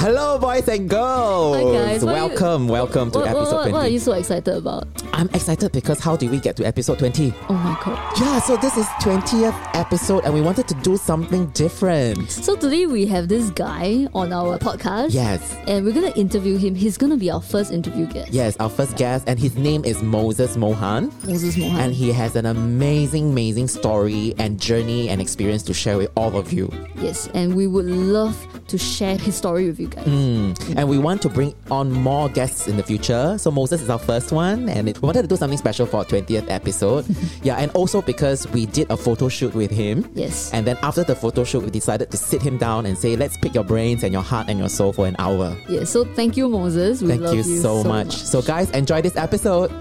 Hello, boys and girls. Hi guys, are you- welcome, welcome to what, episode what, 20. what are you so excited about? I'm excited because how did we get to episode 20? Oh my god. Yeah, so this is 20th episode and we wanted to do something different. So today we have this guy on our podcast. Yes. And we're gonna interview him. He's gonna be our first interview guest. Yes, our first guest, and his name is Moses Mohan. Moses Mohan. And he has an amazing, amazing story and journey and experience to share with all of you. yes, and we would love to share his story with you guys. Mm. And we want to bring on more guests in the future. So Moses is our first one, and it, wanted to do something special for our 20th episode. yeah, and also because we did a photo shoot with him. Yes. And then after the photo shoot, we decided to sit him down and say, let's pick your brains and your heart and your soul for an hour. Yeah, so thank you, Moses. We Thank love you, so, much. So, guys, enjoy this episode.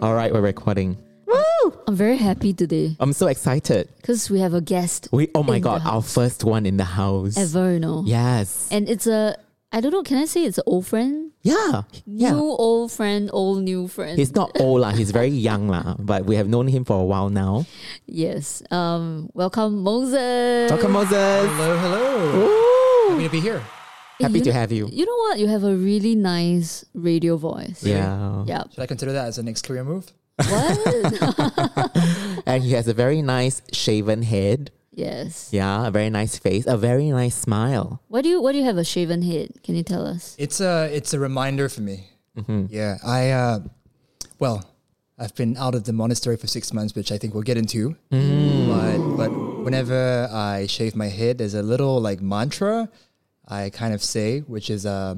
All right, we're recording. Woo! I'm very happy today I'm so excited. because we have a guest We oh my god, our first one in the house. ever, you know. Yes. And it's a, I don't know, can I say it's an old friend? yeah. Yeah. New old friend, old new friend. He's not old lah. He's very young lah. But we have known him for a while now. yes. Um, welcome, Moses. Welcome, Moses. Hello, hello. Ooh. Happy to be here. Happy You to know- have you. You know what? You have a really nice radio voice. Yeah. Yeah. Should I consider that as a next career move? What? And he has a very nice shaven head. Yes. Yeah, a very nice face, a very nice smile. Why do you why do you have a shaven head? Can you tell us? It's a it's a reminder for me. Yeah, I uh, well, I've been out of the monastery for six months, which I think we'll get into. But but whenever I shave my head, there's a little like mantra I kind of say, which is uh,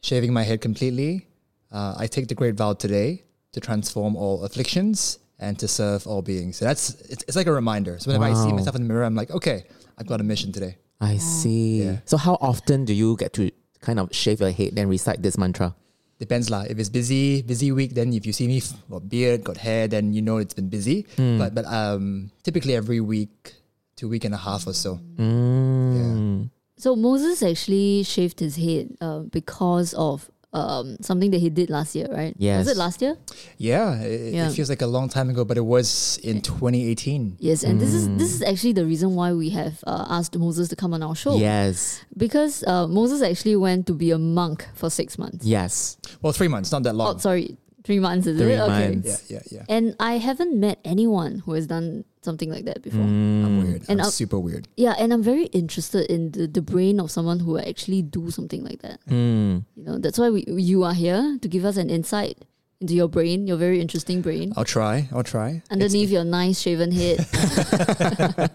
shaving my head completely. Uh, I take the great vow today to transform all afflictions and to serve all beings. So that's it's, it's like a reminder. So whenever I see myself in the mirror, I'm like, okay, I've got a mission today. I see. Yeah. So how often do you get to kind of shave your head and recite this mantra? Depends lah. If it's busy, busy week, then if you see me got beard, got hair, then you know it's been busy. But but um, typically every week to week and a half or so. Mm. So Moses actually shaved his head uh, because of um, something that he did last year, right? Yes. Was it last year? Yeah, it, Yeah. it feels like a long time ago, but it was in 2018. Yes, and this is Mm. this is actually the reason why we have uh, asked Moses to come on our show. Yes. Because uh, Moses actually went to be a monk for six months. Yes. Well, three months, not that long. Oh, long. sorry, three months is Three it? Okay. months. yeah, yeah, yeah. And I haven't met anyone who has done something like that before. I'm weird. And I'm I'll- super weird. Yeah, and I'm very interested in the, the brain of someone who actually do something like that. Mm. You know, that's why we, you are here to give us an insight into your brain, your very interesting brain. I'll try. I'll try. Underneath your nice shaven head.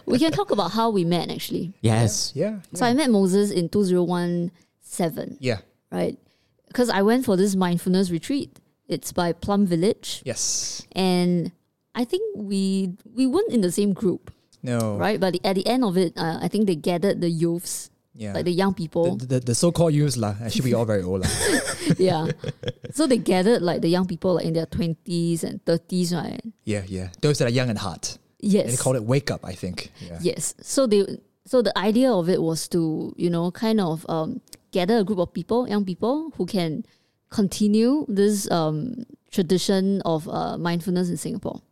we can talk about how we met actually. Yes. Yeah. So I met Moses in 2017, Yeah. right? Because I went for this mindfulness retreat. It's by Plum Village. Yes. And I think we we weren't in the same group, No. right? But the, at the end of it, uh, I think they gathered the youths, Yeah. like the young people. the, the, the so-called youths lah. Actually, we all very old lah. yeah. So they gathered like the young people like in their 20s and 30s, right? Yeah, yeah. Those that are young and hot. Yes. And they called it wake up. I think. Yeah. Yes. So they so the idea of it was to, you know, kind of um, gather a group of people, young people who can continue this um, tradition of uh, mindfulness in Singapore.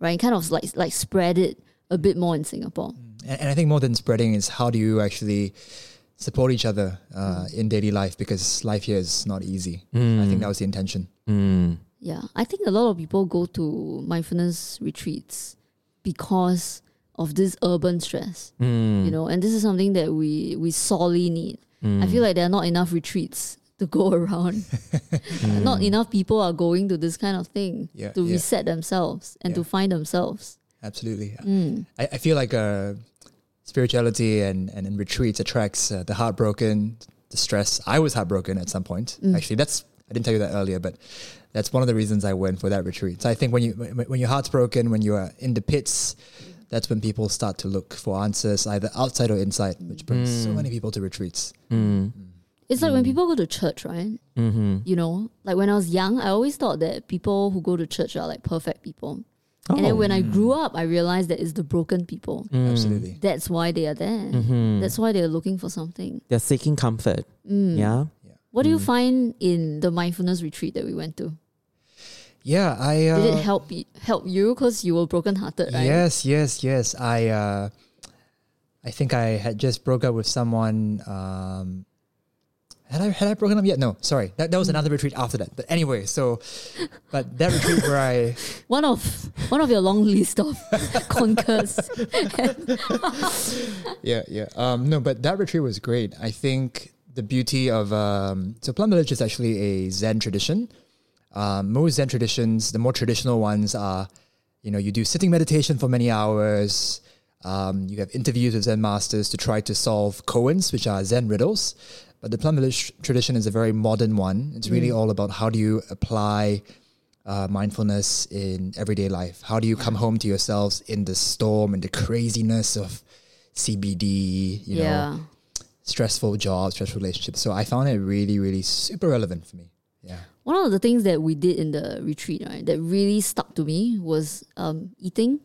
Right? Kind of like like spread it a bit more in Singapore. And, and I think more than spreading is how do you actually support each other uh, in daily life because life here is not easy. I think that was the intention. Mm. Yeah. I think a lot of people go to mindfulness retreats because of this urban stress. Mm. You know, and this is something that we we sorely need. I feel like there are not enough retreats to go around. not enough people are going to this kind of thing Yeah, to yeah. reset themselves and to find themselves. Absolutely. Mm. I, I feel like uh, spirituality and, and, and retreats attracts uh, the heartbroken, the stress. I was heartbroken at some point. Mm. Actually, that's I didn't tell you that earlier, but that's one of the reasons I went for that retreat. So I think when you when when your heart's broken, when you are in the pits, that's when people start to look for answers either outside or inside, which brings so Mm. many people to retreats. Mm. It's like when people go to church, right? Mm-hmm. You know, like when I was young, I always thought that people who go to church are like perfect people. And then Oh. when I grew up, I realized that it's the broken people. Mm. Absolutely. That's why they are there. Mhm. That's why they're looking for something. They're seeking comfort. Mm. Yeah. What do you find in the mindfulness retreat that we went to? yeah, I uh, Did it help y- help you because you were brokenhearted, right? Yes, yes, yes. I uh, I think I had just broke up with someone. Um, had I had I broken up yet? No, sorry. That that was another retreat after that. But anyway, so but that retreat where I One of one of your long list of conquers. yeah yeah um no, but that retreat was great. I think the beauty of um so Plum Village is actually a Zen tradition. Um, most Zen traditions, the more traditional ones are, you know, you do sitting meditation for many hours. Um, you have interviews with Zen masters to try to solve koans, which are Zen riddles. But the Plum Village tradition is a very modern one. It's really all about how do you apply uh, mindfulness in everyday life? How do you come home to yourselves in the storm and the craziness of CBD, you know, stressful jobs, stressful relationships? So I found it really, really super relevant for me. Yeah. One of the things that we did in the retreat, right, that really stuck to me was um, eating.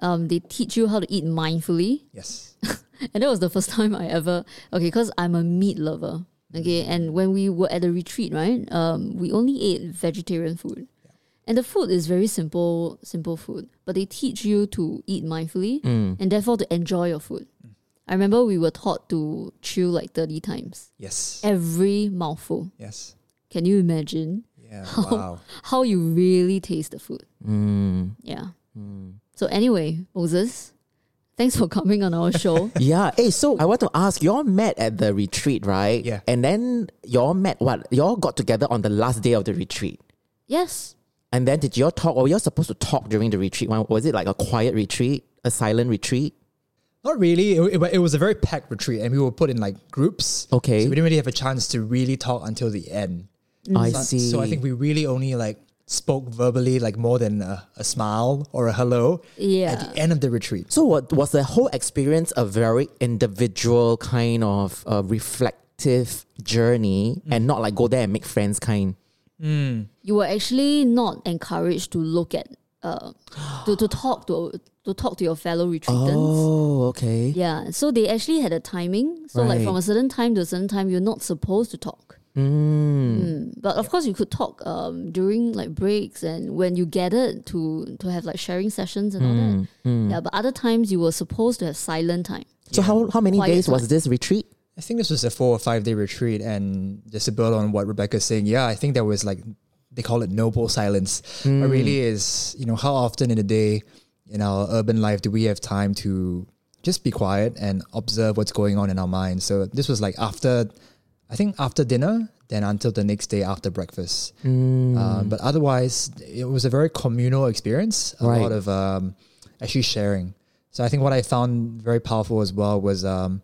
Um, they teach you how to eat mindfully. Yes. And that was the first time I ever okay, because I'm a meat lover. Okay, and when we were at the retreat, right, um, we only ate vegetarian food, and the food is very simple, simple food. But they teach you to eat mindfully and therefore to enjoy your food. I remember we were taught to chew like thirty times Yes. every mouthful. Yes. Can you imagine Yeah. Wow. how you really taste the food? Mm. Yeah. So anyway, Moses, thanks for coming on our show. Yeah. Hey, so I want to ask, y'all met at the retreat, right? Yeah. And then y'all met what? Y'all got together on the last day of the retreat. yes. And then did y'all talk, or were y'all supposed to talk during the retreat? One- Was it like a quiet retreat, a silent retreat? Not really. It, it, it was a very packed retreat, and we were put in like groups. Okay. So we didn't really have a chance to really talk until the end. I So- see. So I think we really only like spoke verbally, like more than a, a smile or a hello Yeah. at the end of the retreat. So what was the whole experience a very individual kind of uh, reflective journey, and not like go there and make friends kind? you were actually not encouraged to look at uh to, to talk to to talk to your fellow retreatants. Oh, okay. Yeah. So they actually had a timing. So like from a certain time to a certain time you're not supposed to talk. Mm. Mm. But of course you could talk um during like breaks and when you gathered to to have like sharing sessions and all Mm. that. Yeah, but other times you were supposed to have silent time. So how how many Quiet days was this retreat? I think this was a four or five day retreat, and just to build on what Rebecca's saying, yeah, I think there was like they call it noble silence. But really is, you know, how often in a day in our urban life do we have time to just be quiet and observe what's going on in our mind? So this was like after, I think after dinner, then until the next day after breakfast. Um, but otherwise, it was a very communal experience. A Right. lot of um, actually sharing. So I think what I found very powerful as well was um,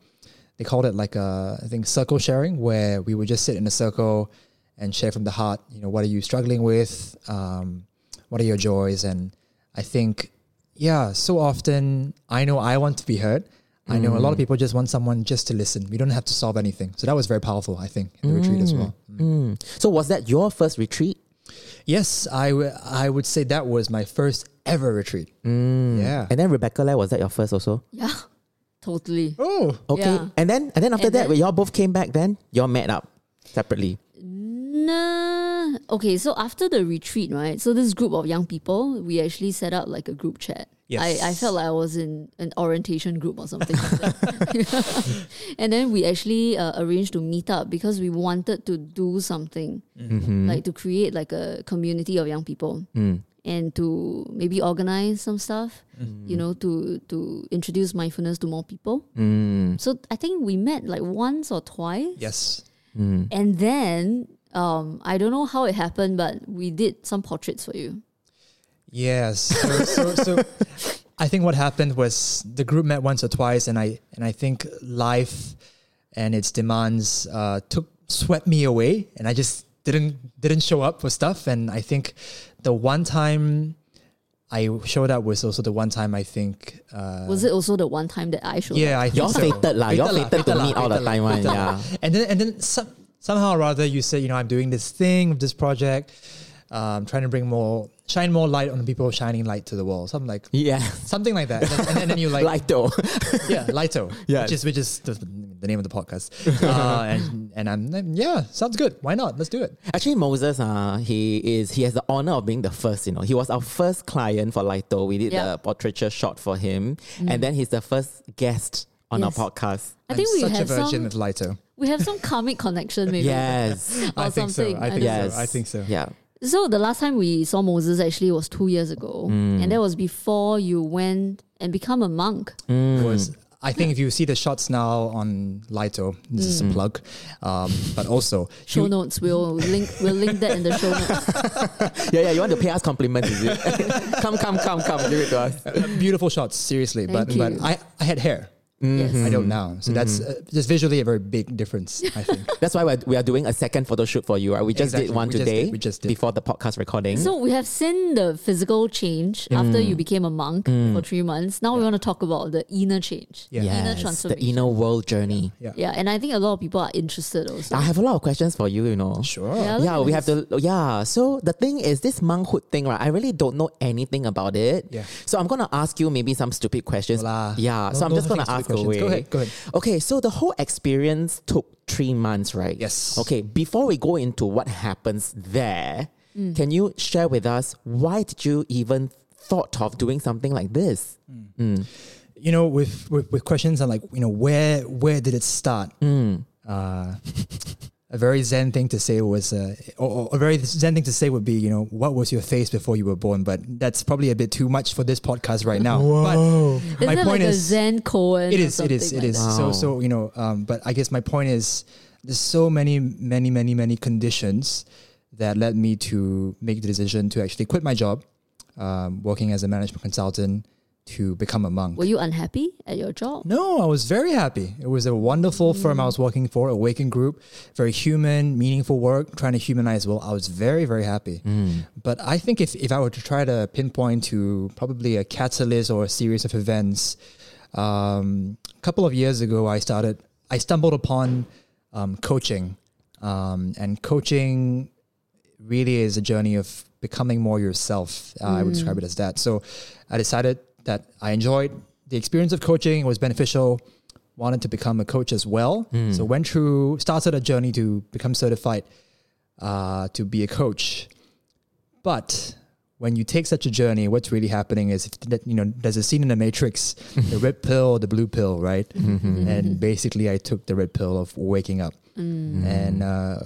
they called it like a I think circle sharing, where we would just sit in a circle and share from the heart. You know, what are you struggling with? Um, what are your joys? And I think, yeah, so often I know I want to be heard. I know a lot of mm. people just want someone just to listen. We don't have to solve anything. So that was very powerful, I think, in the retreat as well. Mm. mm. mm. So was that your first retreat? Yes, I, w- I would say that was my first ever retreat. Yeah. And then Rebecca, like, was that your first also? Yeah. Totally. Oh, Okay. Yeah. And then and then after And that, then- when y'all both came back, then y'all met up separately. Okay, so after the retreat, right? So this group of young people, we actually set up like a group chat. Yes. I, I felt like I was in an orientation group or something. like that. and then we actually uh, arranged to meet up because we wanted to do something, like to create like a community of young people and to maybe organize some stuff, you know, to to introduce mindfulness to more people. Mm. So I think we met like once or twice. yes. And then um, I don't know how it happened, but we did some portraits for you. Yes. So, so, so I think what happened was the group met once or twice, and I and I think life and its demands uh, took swept me away, and I just didn't didn't show up for stuff. And I think the one time I showed up was also the one time I think. Uh, Was it also the one time that I showed yeah, up? Yeah, I think Y'all so. fated lah. Y'all lah, fated to lah, meet all the fated time, one. Yeah. And then and then some, somehow or rather you said, you know, I'm doing this thing with this project, um, trying to bring more shine more light on the people shining light to the world. Something like Yeah. something like that. And then, and then you like Lito, yeah, Lito, Yeah. Which is which is the, the name of the podcast. uh, and and I'm like, yeah, sounds good. Why not? Let's do it. Actually, Moses, uh, he is he has the honor of being the first. You know, he was our first client for Lito. We did Yeah. the portraiture shot for him, and then he's the first guest on Yes. our podcast. I think I'm we such a have virgin some with Lito. we have some karmic connection maybe. Yes, Or I think so. something. I think yes, so. I think so. Yeah. So the last time we saw Moses actually was two years ago, Mm. and that was before you went and become a monk. Mm. was I think if you see the shots now on Lito, this is a plug. Um, but also Show he- notes. We'll link. We'll link that in the show notes. yeah, yeah. You want to pay us compliments, is it? come, come, come, come. Give it to us. beautiful shots, seriously. but Thank but you. I, I had hair. Yes. I don't mm-hmm. now. So that's mm-hmm. uh, just visually a very big difference, I think. That's why we're, we are doing a second photo shoot for you. Right? We just Exactly. did one We just today did- we just did. before the podcast recording. So we have seen the physical change mm. after you became a monk for mm. three months. Now we want to talk about the inner change, Yeah. inner yes, the inner world journey. Yeah. yeah, and I think a lot of people are interested also. I have a lot of questions for you. You know. Sure. Yeah, Yeah, we have to. Yeah, so the thing is, this monkhood thing, right? I really don't know anything about it. Yeah. So I'm gonna ask you maybe some stupid questions. Hola. Yeah. No- so I'm no just gonna ask questions. away. Go ahead, go ahead. Okay. So the whole experience took three months, right? Yes. Okay. Before we go into what happens there, mm. can you share with us why did you even thought of doing something like this? Mm. Mm. You know, with, with with questions on like, you know, where where did it start? Uh, a very zen thing to say was, uh, or, or a very zen thing to say would be, you know, what was your face before you were born? But that's probably a bit too much for this podcast right now. But Isn't my it point like a is, Zen koan? it or is, it is, like is. that? So, so you know, um, but I guess my point is, there's so many, many, many, many conditions that led me to make the decision to actually quit my job, um, working as a management consultant, to become a monk. Were you unhappy at your job? No, I was very happy. It was a wonderful firm I was working for, Awaken Group, very human, meaningful work, trying to humanize well. I was very, very happy. But I think if, if I were to try to pinpoint to probably a catalyst or a series of events, um, a couple of years ago, I started, I stumbled upon um, coaching. Um, and coaching really is a journey of becoming more yourself. Uh, I would describe it as that. So I decided that I enjoyed the experience of coaching. It was beneficial. Wanted to become a coach as well. So went through, started a journey to become certified uh, to be a coach. But when you take such a journey, what's really happening is if that you know there's a scene in the Matrix, the red pill, the blue pill, right? And basically, I took the red pill of waking up, and uh,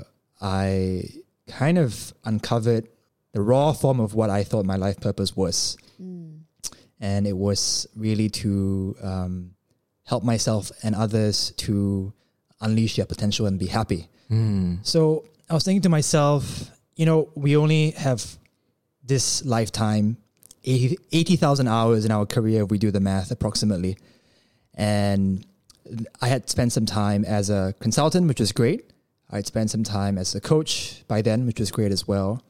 I kind of uncovered the raw form of what I thought my life purpose was, and it was really to um, help myself and others to unleash their potential and be happy. So I was thinking to myself, you know, we only have this lifetime, 80 80,000 hours in our career, if we do the math approximately. And I had spent some time as a consultant, which was great. I'd spent some time as a coach by then, which was great as well.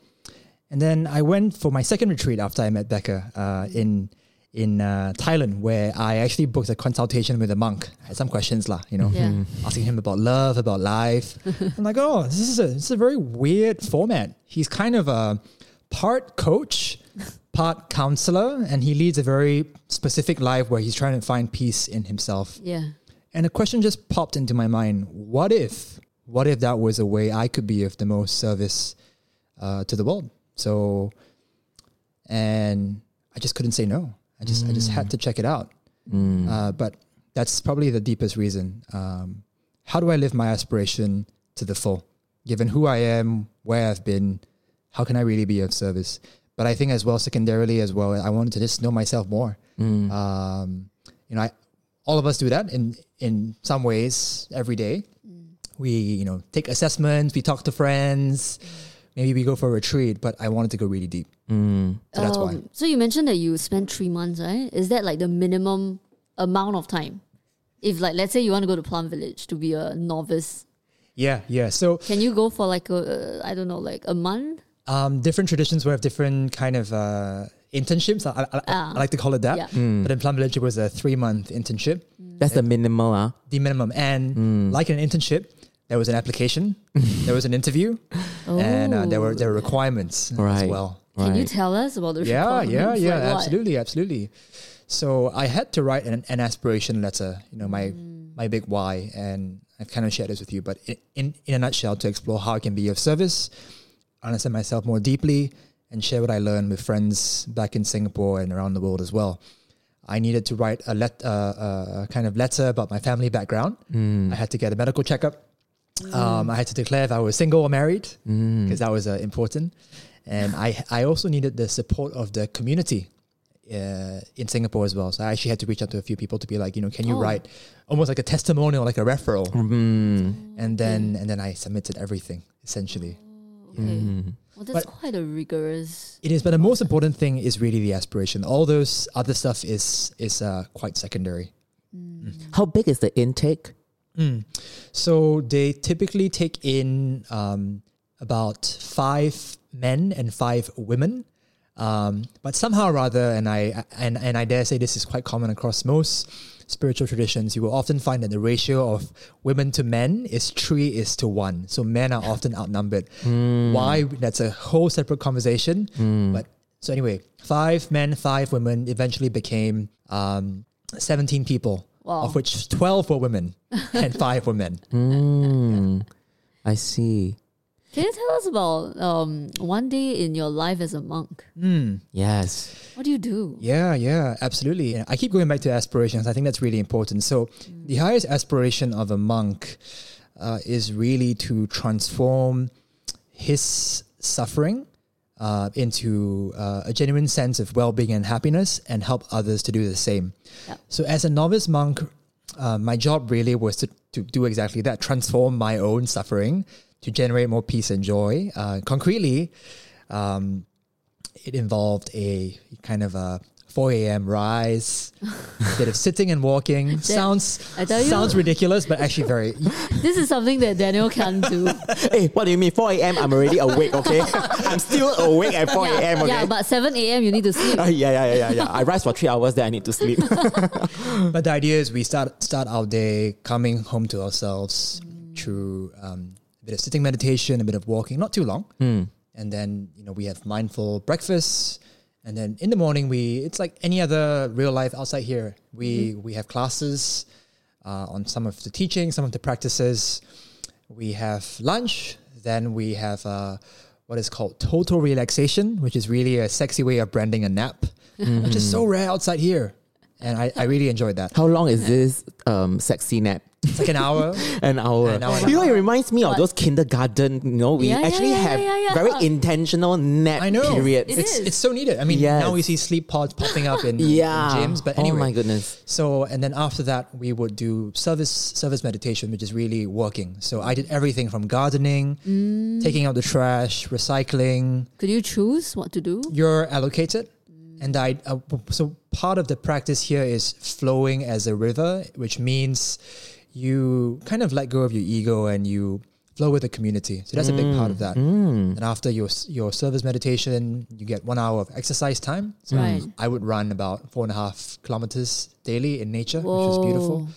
And then I went for my second retreat after I met Becca uh, in in uh, Thailand, where I actually booked a consultation with a monk. I had some questions, lah, you know, Yeah. asking him about love, about life. I'm like, oh, this is a this is a very weird format. He's kind of a part coach, part counselor, and he leads a very specific life where he's trying to find peace in himself. Yeah. And a question just popped into my mind: What if, what if that was a way I could be of the most service uh, to the world? So, and I just couldn't say no. I just, I just had to check it out. Uh, but that's probably the deepest reason. Um, how do I live my aspiration to the full? Given who I am, where I've been, how can I really be of service? But I think as well, secondarily as well, I wanted to just know myself more. Um, you know, I, all of us do that in in some ways every day. We you know take assessments, we talk to friends, maybe we go for a retreat. But I wanted to go really deep, Mm. so that's why. Um, So you mentioned that you spent three months, right? Is that like the minimum amount of time? If like let's say you want to go to Plum Village to be a novice, Yeah, yeah. So can you go for like a uh, I don't know like a month? um, different traditions will have different kind of uh, internships. I, I, I- Ah. I like to call it that. Yeah. But in Plum Village, it was a three month internship, That's the minimal, ah. the minimum. And like an internship, there was an application, there was an interview, and uh, there were there were requirements as Right. well. Can you tell us about the Yeah, yeah, requirements? yeah, Like what? absolutely, absolutely. So I had to write an, an aspiration letter. You know, my my big why, and I've kind of shared this with you. But in, in in a nutshell, to explore how I can be of service, understand myself more deeply, and share what I learned with friends back in Singapore and around the world as well. I needed to write a, let, uh, uh, a kind of letter about my family background. I had to get a medical checkup. Um, I had to declare if I was single or married because that was uh, important. And I, I also needed the support of the community uh, in Singapore as well. So I actually had to reach out to a few people to be like, you know, can you Oh. write almost like a testimonial, like a referral? Mm. And then and then I submitted everything essentially. Okay. Mm. Well, that's But- quite a rigorous. It is, but the most important thing is really the aspiration. All those other stuff is is uh, quite secondary. How big is the intake? Mm. So they typically take in um, about five men and five women. Um, but somehow or other, and I and, and I dare say this is quite common across most spiritual traditions, you will often find that the ratio of women to men is three is to one. So men are often outnumbered. Why? That's a whole separate conversation. But so anyway, five men, five women eventually became um, seventeen people, Wow. of which twelve were women and five were men. Mm. I see. Can you tell us about um, one day in your life as a monk? Mm. Yes. What do you do? Yeah, yeah, absolutely. I keep going back to aspirations. I think that's really important. So, the highest aspiration of a monk uh, is really to transform his suffering uh, into uh, a genuine sense of well being and happiness and help others to do the same. Yep. So, as a novice monk, uh, my job really was to, to do exactly that transform my own suffering to generate more peace and joy. Uh, concretely, um, it involved a kind of a 4 a.m. rise, a bit of sitting and walking. sounds tell you- sounds ridiculous, but actually very. This is something that Daniel can't do. Hey, what do you mean? 4 a.m. I'm already awake, okay? I'm still awake at 4 a.m., okay? Yeah, but 7 a.m. you need to sleep. Uh, yeah, yeah, yeah, yeah. I rise for three hours, then I need to sleep. But the idea is we start start our day coming home to ourselves through um, a bit of sitting meditation, a bit of walking, not too long, and then you know we have mindful breakfast. And then in the morning, we it's like any other real life outside here. We we have classes uh, on some of the teaching, some of the practices. We have lunch. Then we have uh, what is called total relaxation, which is really a sexy way of branding a nap, which is so rare outside here. And I, I really enjoyed that. How long is this um, sexy nap? It's like an hour. An hour. An hour and a you know, it reminds me of those kindergarten. You know, we Yeah, yeah, actually yeah, have yeah, yeah. very intentional nap I know. periods. It it's, is. it's so needed. I mean, Yes. now we see sleep pods popping up in, in Yeah. gyms. But anyway, Oh my goodness. So and then after that, we would do service service meditation, which is really working. So I did everything from gardening, Mm. taking out the trash, recycling. Could you choose what to do? You're allocated, and I uh, so part of the practice here is flowing as a river, which means you kind of let go of your ego and you flow with the community. So that's a big part of that. Mm. And after your your service meditation, you get one hour of exercise time. So Right. I would run about four and a half kilometers daily in nature, which is beautiful.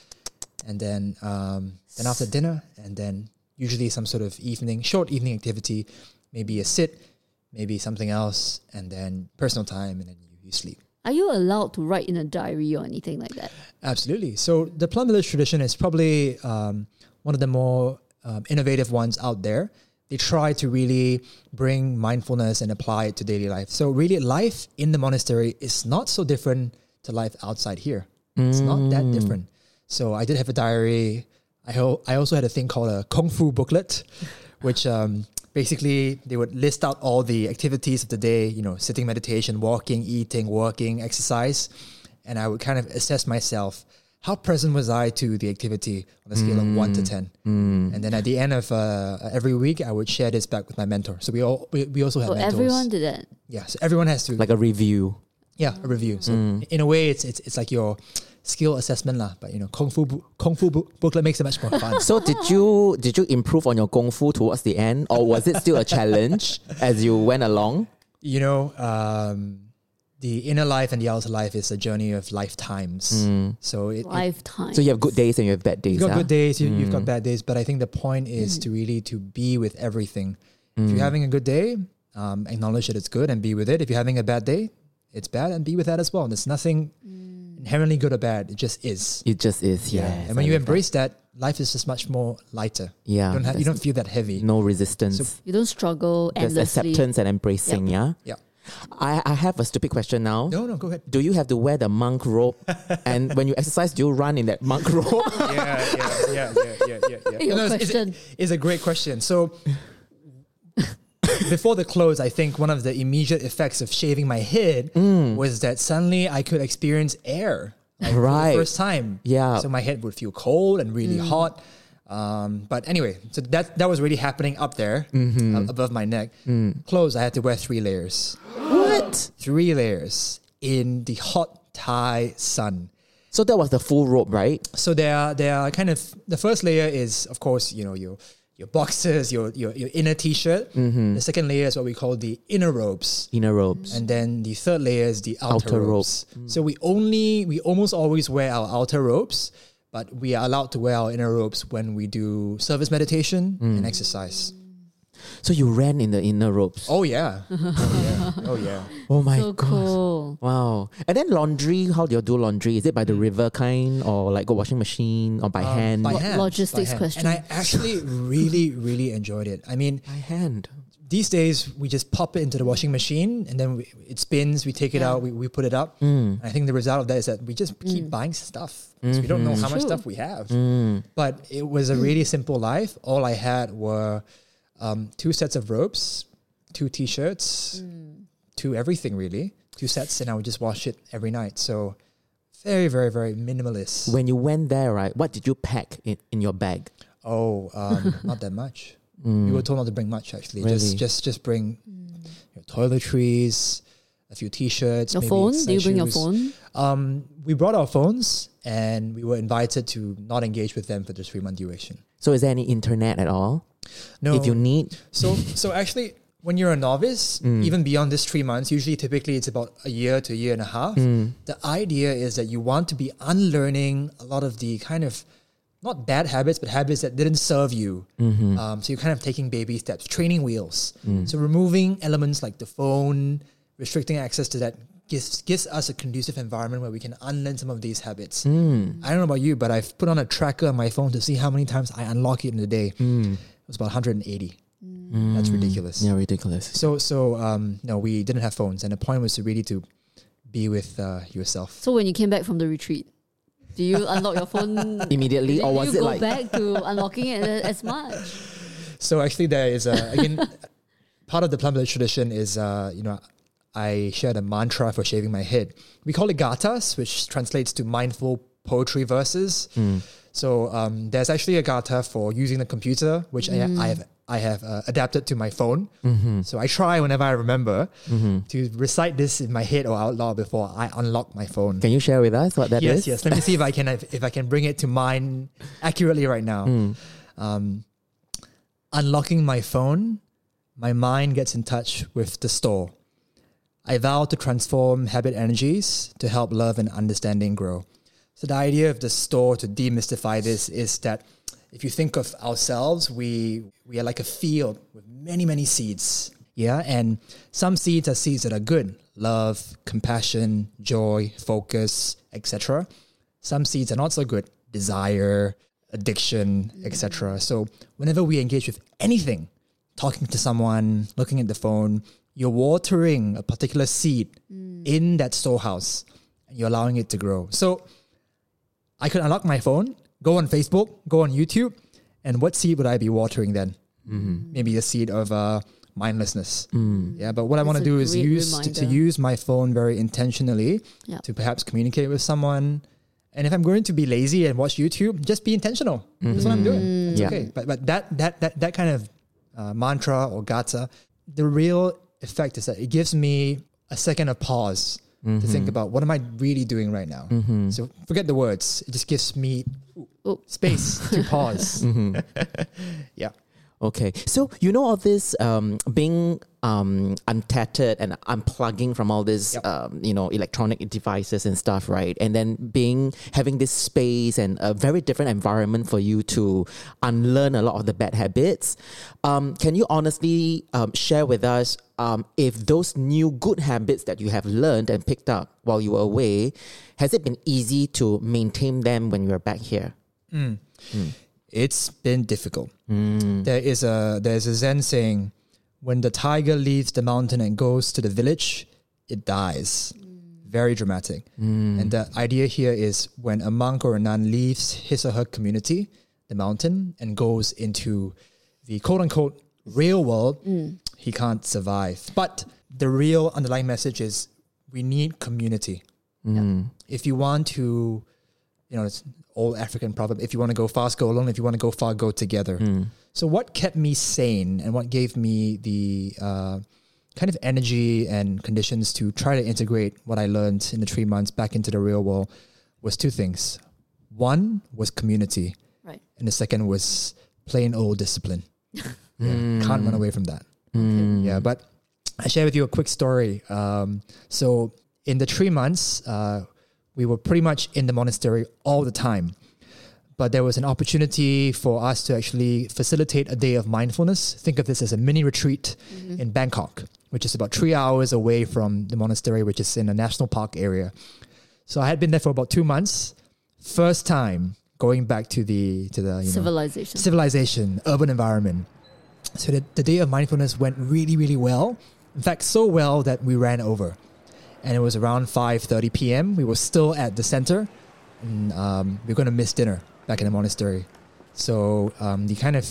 And then um, then after dinner, and then usually some sort of evening, short evening activity, maybe a sit, maybe something else, and then personal time, and then you, you sleep. Are you allowed to write in a diary or anything like that? Absolutely. So the Plum Village tradition is probably um, one of the more um, innovative ones out there. They try to really bring mindfulness and apply it to daily life. So really, life in the monastery is not so different to life outside here. It's not that different. So I did have a diary. I ho- I also had a thing called a kung fu booklet, which um, basically they would list out all the activities of the day. You know, sitting meditation, walking, eating, working, exercise, and I would kind of assess myself. How present was I to the activity on a scale of hmm. one to ten? Hmm. And then at the end of uh, every week, I would share this back with my mentor. So we all we, we also have So mentors. everyone did that. yeah, so everyone has to Like a review. yeah, a review. So hmm. in a way, it's it's it's like your skill assessment lah. But you know, kung fu bu- kung fu bu- booklet makes it much more fun. So did you did you improve on your kung fu towards the end, or was it still a challenge as you went along? you know, um, the inner life and the outer life is a journey of lifetimes. So it, it Lifetime. So you have good days and you have bad days. you've got ah? good days, you, you've got bad days. But I think the point is to really to be with everything. If you're having a good day, um, acknowledge that it's good and be with it. If you're having a bad day, it's bad and be with that as well. And There's nothing. Inherently good or bad. It just is. It just is, yeah. and when you embrace that, life is just much more lighter. Yeah, you don't, have, you don't feel that heavy. no resistance. You don't struggle There's endlessly. acceptance and embracing, yeah? Yeah. I, I have a stupid question now. No, no, go ahead. Do you have to wear the monk robe? and when you exercise, do you run in that monk robe? yeah, yeah, yeah, yeah, yeah, yeah, yeah. Your No, it's- it's, question. it's a great question. So before the clothes, I think one of the immediate effects of shaving my head was that suddenly I could experience air. Like, for Right. the first time. Yeah. So my head would feel cold and really hot. Um, but anyway, so that that was really happening up there, uh, above my neck. Clothes, I had to wear three layers. what? Three layers in the hot Thai sun. So that was the full robe, right? So there are there are kind of the first layer is of course you know your your boxers your your, your inner t-shirt. Mm-hmm. The second layer is what we call the inner robes, Inner robes. and then the third layer is the outer, Outer robe. robes. So we only we almost always wear our outer robes, but we are allowed to wear our inner robes when we do service meditation and mm. exercise. So you ran in the inner robes. Oh yeah, oh yeah, oh yeah. Oh my so god. cool. Wow. And then laundry, how do you do laundry? Is it by the river kind or like a washing machine or by hand? By hand, logistics by hand. question. And I actually really really enjoyed it. I mean, By hand. these days we just pop it into the washing machine and then we, it spins we take it out we, we put it up Mm. i think the result of that is that we just keep buying stuff because we don't know how much True. stuff we have Mm. but it was a really simple life all i had were um, two sets of robes two t-shirts two everything really two sets and i would just wash it every night so very very very minimalist When you went there, right, what did you pack in, in your bag? Oh, um, not that much. We were told not to bring much actually. Really? Just just just bring your toiletries, a few t-shirts. Your maybe phone? Do you sleigh bring your phone? Um, we brought our phones and we were invited to not engage with them for the three month duration. So is there any internet at all? No. If you need, so so actually, when you're a novice, Mm. even beyond this three months, usually typically it's about a year to a year and a half. Mm. The idea is that you want to be unlearning a lot of the kind of not bad habits, but habits that didn't serve you. Mm-hmm. Um, so you're kind of taking baby steps, training wheels. Mm. So removing elements like the phone, restricting access to that gives gives us a conducive environment where we can unlearn some of these habits. Mm. I don't know about you, but I've put on a tracker on my phone to see how many times I unlock it in a day. It was about 180. That's ridiculous. yeah, ridiculous. So so um, no, we didn't have phones, and the point was to really to be with uh, yourself. So when you came back from the retreat, do you unlock your phone Immediately, Did or was you it go like back to unlocking it as much? So actually, there is a again part of the Plum Village tradition is uh, you know I shared a mantra for shaving my head. We call it gathas, which translates to mindful poetry verses. So um, there's actually a gatha for using the computer, which I, I have I have uh, adapted to my phone. So I try whenever I remember to recite this in my head or out loud before I unlock my phone. Can you share with us what that is? yes, yes. Let me see if I can if I can bring it to mind accurately right now. Um, unlocking my phone, my mind gets in touch with the store. I vow to transform habit energies to help love and understanding grow. So the idea of the store to demystify this is that if you think of ourselves, we we are like a field with many many seeds. Yeah, and some seeds are seeds that are good, love, compassion, joy, focus, etc. Some seeds are not so good, desire, addiction, etc. So whenever we engage with anything, talking to someone, looking at the phone, you're watering a particular seed mm. in that storehouse and you're allowing it to grow. So I could unlock my phone, go on Facebook, go on YouTube, and what seed would I be watering then? Maybe the seed of uh, mindlessness. Yeah, but what I want to do is use to, to use my phone very intentionally Yeah. to perhaps communicate with someone. And if I'm going to be lazy and watch YouTube, just be intentional. That's what I'm doing. It's Yeah. okay. But but that that that that kind of uh, mantra or gatha, the real effect is that it gives me a second of pause to think mm-hmm. about what am I really doing right now. Mm-hmm. So forget the words. It just gives me Oh. space to pause. Mm-hmm. yeah. Okay, so you know all this um, being um, untethered and unplugging from all this, Yep. um, you know, electronic devices and stuff, right? And then being having this space and a very different environment for you to unlearn a lot of the bad habits. Um, can you honestly um, share with us um, if those new good habits that you have learned and picked up while you were away, has it been easy to maintain them when you're back here? It's been difficult. Mm. There is a there's a Zen saying, when the tiger leaves the mountain and goes to the village, it dies. Mm. Very dramatic. Mm. And the idea here is when a monk or a nun leaves his or her community, the mountain, and goes into the quote unquote real world, he can't survive. But the real underlying message is we need community. If you want to you know, it's old African proverb. If you want to go fast, go alone. If you want to go far, go together. So, what kept me sane and what gave me the uh, kind of energy and conditions to try to integrate what I learned in the three months back into the real world was two things. One was community, Right. and the second was plain old discipline. Yeah, Can't run away from that. Yeah, but I share with you a quick story. Um, so in the three months, uh, we were pretty much in the monastery all the time. But there was an opportunity for us to actually facilitate a day of mindfulness. Think of this as a mini retreat mm-hmm. in Bangkok, which is about three hours away from the monastery, which is in a national park area. So I had been there for about two months. First time going back to the to the you know, Civilization. civilization, urban environment. So the, the day of mindfulness went really, really well. In fact, so well that we ran over. And it was around 5.30 p.m. We were still at the center. And um, we are going to miss dinner back in the monastery. So um, the kind of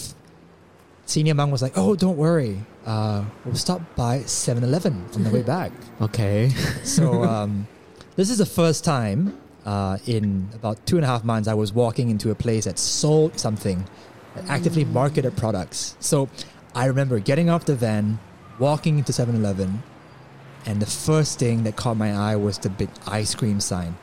senior monk was like, oh, don't worry. Uh, we'll stop by 7-Eleven on the way back. Okay. So um, this is the first time uh, in about two and a half months I was walking into a place that sold something, that actively marketed products. So I remember getting off the van, walking into 7-Eleven, and the first thing that caught my eye was the big ice cream sign.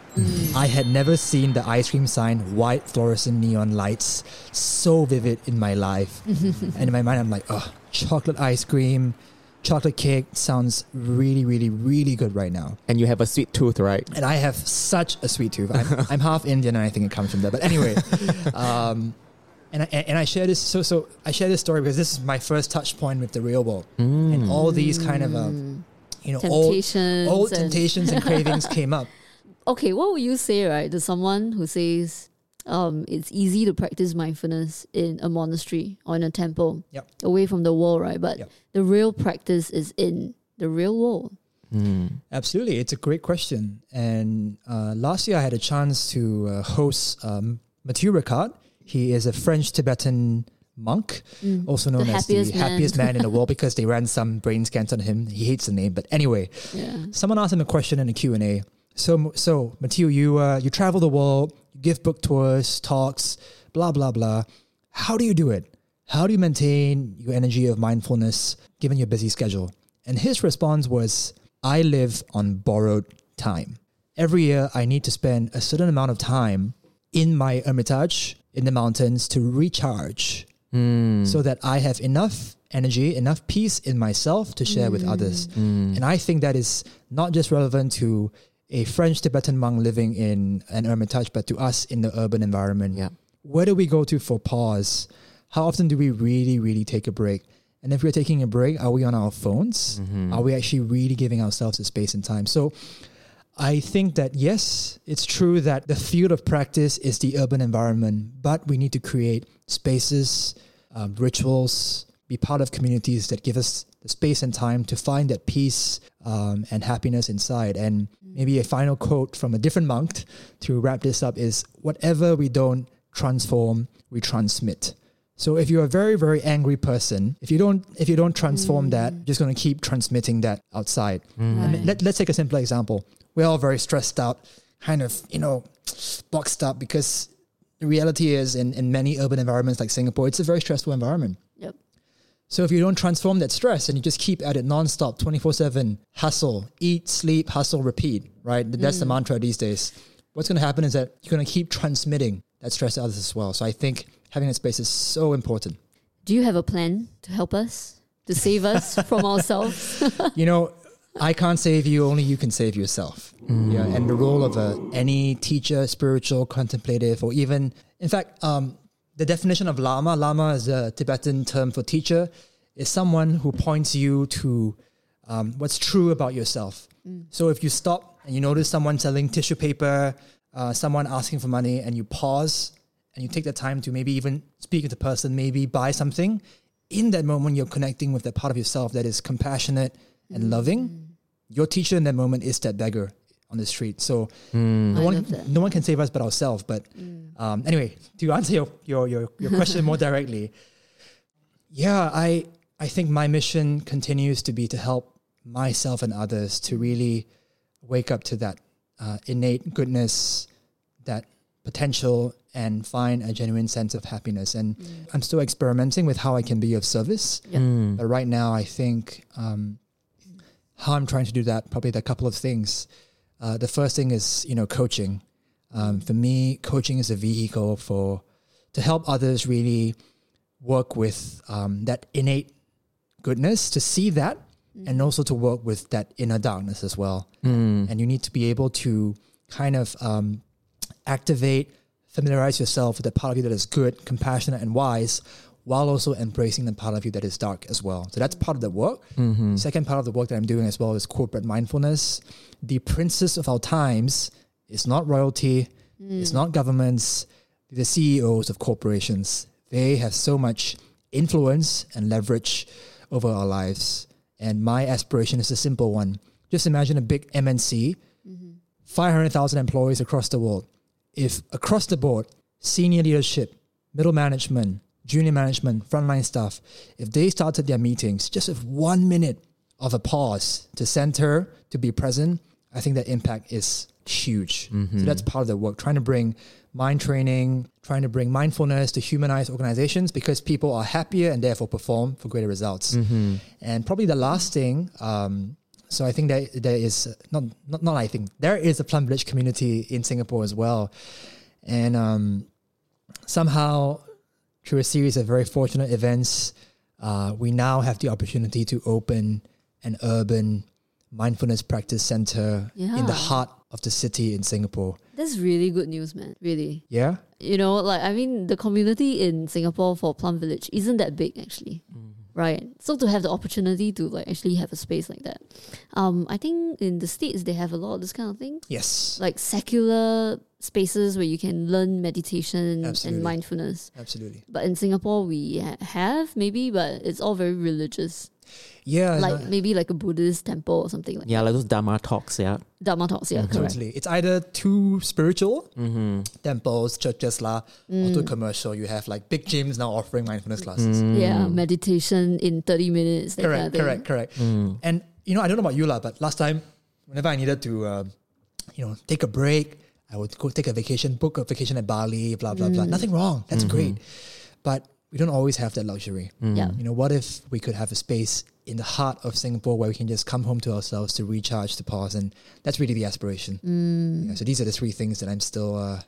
I had never seen the ice cream sign, white fluorescent neon lights, so vivid in my life. and in my mind, I'm like, oh, chocolate ice cream, chocolate cake sounds really, really, really good right now. and you have a sweet tooth, right? And I have such a sweet tooth. I'm, I'm half Indian, and I think it comes from there. But anyway, um, and I, and I share this. So so I share this story because this is my first touch point with the real world, and all these kind of um, you know old, Temptations. old and- temptations and cravings came up. okay, what would you say, right, to someone who says um, it's easy to practice mindfulness in a monastery or in a temple, Yep. away from the world, right? But Yep. the real practice is in the real world. Absolutely, it's a great question. And uh, last year, I had a chance to uh, host um, Mathieu Ricard. He is a French Tibetan monk, also known The as happiest the man. happiest man in the world because they ran some brain scans on him. He hates the name, but anyway, Yeah. someone asked him a question in the Q and A. So, so Mathieu, you uh, you travel the world, you give book tours, talks, blah blah blah. How do you do it? How do you maintain your energy of mindfulness given your busy schedule? And his response was, I live on borrowed time. Every year, I need to spend a certain amount of time in my hermitage in the mountains to recharge Mm. so that I have enough energy, enough peace in myself to share with others. Mm. Mm. And I think that is not just relevant to a French Tibetan monk living in an hermitage, but to us in the urban environment. Yeah. Where do we go to for pause? How often do we really, really take a break? And if we're taking a break, are we on our phones? Mm-hmm. Are we actually really giving ourselves the space and time? So I think that yes, it's true that the field of practice is the urban environment, but we need to create spaces, um, rituals, be part of communities that give us the space and time to find that peace um, and happiness inside. And maybe a final quote from a different monk to wrap this up is whatever we don't transform, we transmit. So if you're a very very angry person, if you don't if you don't transform that, you're just going to keep transmitting that outside. Mm. I mean, Right. let, let's take a simple example. We're all very stressed out, kind of, you know, boxed up because the reality is in, in many urban environments like Singapore, it's a very stressful environment. Yep. So if you don't transform that stress and you just keep at it nonstop, 24-7, hustle, eat, sleep, hustle, repeat, right? That's the mm. mantra these days. What's going to happen is that you're going to keep transmitting that stress to others as well. So I think having that space is so important. Do you have a plan to help us to save us from ourselves? you know, I can't save you, only you can save yourself. Yeah, and the role of a, any teacher, spiritual, contemplative, or even, in fact, um, the definition of lama, lama is a Tibetan term for teacher, is someone who points you to um, what's true about yourself. So if you stop and you notice someone selling tissue paper, uh, someone asking for money, and you pause and you take the time to maybe even speak to the person, maybe buy something, in that moment you're connecting with that part of yourself that is compassionate and loving. Your teacher in that moment is that beggar on the street. So no one, no one can save us but ourselves. But um, anyway, to answer your, your, your, your question more directly, yeah, I I think my mission continues to be to help myself and others to really wake up to that uh, innate goodness, that potential, and find a genuine sense of happiness. And I'm still experimenting with how I can be of service. Yeah. Mm. But right now, I think um, how I'm trying to do that probably there a couple of things. Uh, the first thing is you know coaching. Um, for me, coaching is a vehicle for to help others really work with um, that innate goodness, to see that, and also to work with that inner darkness as well. Mm. And you need to be able to kind of um, activate, familiarize yourself with the part of you that is good, compassionate, and wise, while also embracing the part of you that is dark as well. So that's part of the work. Mm-hmm. Second part of the work that I'm doing as well is corporate mindfulness. The princes of our times is not royalty, it's not governments, the CEOs of corporations. They have so much influence and leverage over our lives. And my aspiration is a simple one. Just imagine a big MNC, 500,000 employees across the world. If across the board, senior leadership, middle management, junior management, frontline staff, if they started their meetings just with one minute of a pause to center, to be present, I think that impact is huge. So that's part of the work, trying to bring mind training, trying to bring mindfulness to humanize organizations because people are happier and therefore perform for greater results. And probably the last thing, um, so I think that there is not, not not I think there is a Plum Village community in Singapore as well, and um, somehow through a series of very fortunate events, uh, we now have the opportunity to open an urban mindfulness practice center in the heart of the city in Singapore. That's really good news, man. Really. Yeah, You know, like I mean, the community in Singapore for Plum Village isn't that big actually, right? So to have the opportunity to like actually have a space like that, um, I think in the states they have a lot of this kind of thing, yes, like secular spaces where you can learn meditation Absolutely. and mindfulness. absolutely. But in Singapore, we ha- have maybe, but it's all very religious, Yeah, like no, maybe like a Buddhist temple or something like Yeah, like those Dharma talks, yeah. Dharma talks. Yeah, correct. totally. It's either too spiritual Mm-hmm. temples, churches lah, or too commercial. You have like big gyms now offering mindfulness classes. Yeah, meditation in thirty minutes. That kind correct, of correct, correct. Mm. And you know, I don't know about you lah, but last time, whenever I needed to, um, you know, take a break, I would go take a vacation, book a vacation at Bali, blah blah blah. Nothing wrong. That's great, but we don't always have that luxury. Yeah. You know, what if we could have a space in the heart of Singapore where we can just come home to ourselves to recharge, to pause, and that's really the aspiration. Mm. Yeah, so these are the three things that I'm still uh,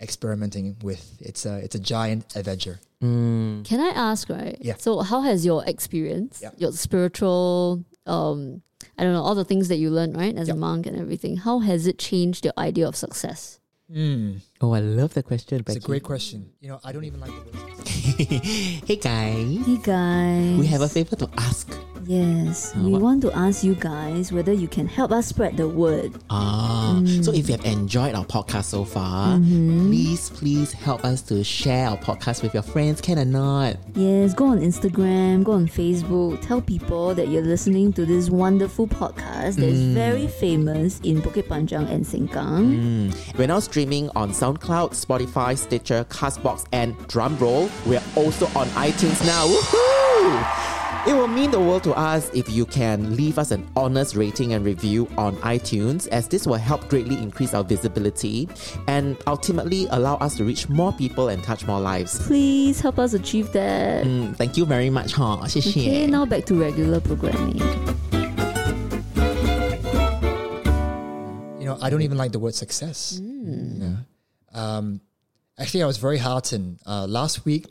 experimenting with. It's a it's a giant adventure. Mm. Can I ask, right? Yeah. So, how has your experience, Yeah. your spiritual, um, I don't know, all the things that you learned, right, as Yeah. a monk and everything, how has it changed your idea of success? Mm, Oh, I love the question, it's a great question. You know, I don't even like the word. hey guys, Hey guys. we have a favor to ask. Yes, Uh, we what? want to ask you guys whether you can help us spread the word. Ah, Mm. so if you have enjoyed our podcast so far, Mm-hmm. please, please help us to share our podcast with your friends, can or not? Yes, go on Instagram, go on Facebook, tell people that you're listening to this wonderful podcast that is Mm. very famous in Bukit Panjang and Sengkang. Mm. We're now streaming on SoundCloud, Spotify, Stitcher, Castbox, and Drumroll. We're also on iTunes now. Woohoo! It will mean the world to us if you can leave us an honest rating and review on iTunes, as this will help greatly increase our visibility and ultimately allow us to reach more people and touch more lives. Please help us achieve that. Mm, thank you very much, huh? Okay, now back to regular programming. you know, I don't even like the word success. Yeah. Um, actually, I was very heartened. Uh, last week,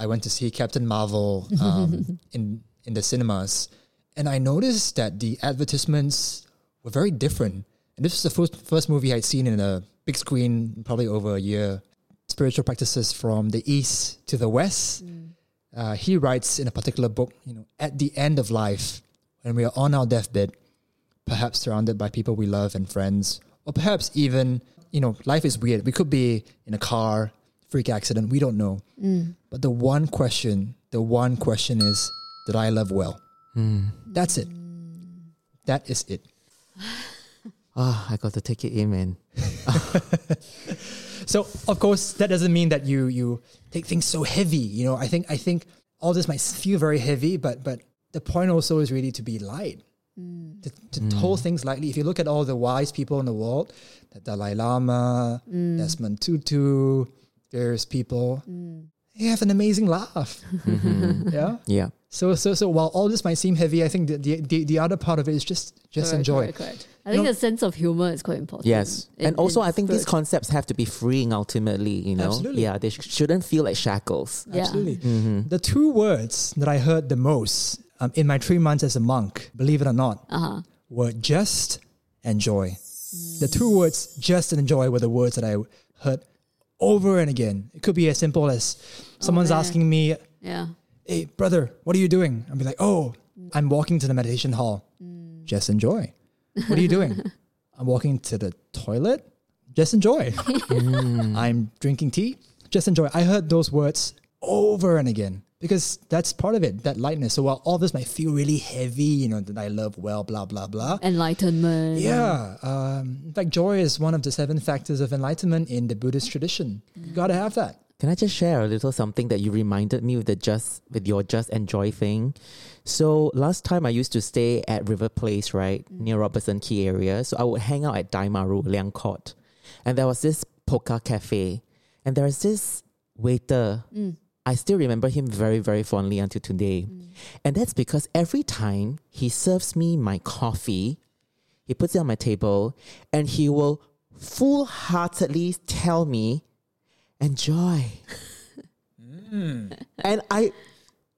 I went to see Captain Marvel um, in in the cinemas, and I noticed that the advertisements were very different. And this was the first first movie I'd seen in a big screen, probably over a year. Spiritual practices from the east to the west. Uh, he writes in a particular book, you know, at the end of life, when we are on our deathbed, perhaps surrounded by people we love and friends, or perhaps even, you know, life is weird. We could be in a car, freak accident, we don't know. Mm. But the one question, the one question is, did I love well? Hmm. That's it. That is it. Ah, I got to take it in, man. So of course that doesn't mean that you you take things so heavy. You know, I think I think all this might feel very heavy, but but the point also is really to be light. Mm. To, to hold hmm. things lightly. If you look at all the wise people in the world, the Dalai Lama, mm. Desmond Tutu, there's people. They have an amazing laugh. Yeah. Yeah. So so so while all this might seem heavy, I think the the, the, the other part of it is just just Correct, enjoy. correct, correct. I think know- a sense of humor is quite important. Yes. in- and also, I think these concepts have to be freeing ultimately, you know? Absolutely. Yeah, they sh- shouldn't feel like shackles. Yeah. Absolutely. Mm-hmm. The two words that I heard the most um, in my three months as a monk, believe it or not, Uh-huh. were just and joy. The two words just and enjoy were the words that I heard over and again. It could be as simple as someone's oh, man. asking me, Yeah. Hey, brother, what are you doing? I'll be like, Oh, I'm walking to the meditation hall. Mm. Just enjoy. What are you doing? I'm walking to the toilet. Just enjoy. I'm drinking tea. Just enjoy. I heard those words over and again because that's part of it, that lightness. So while all this might feel really heavy, you know, that I love well, blah, blah, blah. Enlightenment. Yeah. Um, in fact, joy is one of the seven factors of enlightenment in the Buddhist tradition. You gotta have that. Can I just share a little something that you reminded me with the just with your just enjoy thing? So last time I used to stay at River Place, right near Robertson Quay area. So I would hang out at Daimaru, Liang Court, and there was this Pokka Cafe, and there was this waiter. I still remember him very very fondly until today, mm. and that's because every time he serves me my coffee, he puts it on my table, and he will full heartedly tell me enjoy. Mm. And I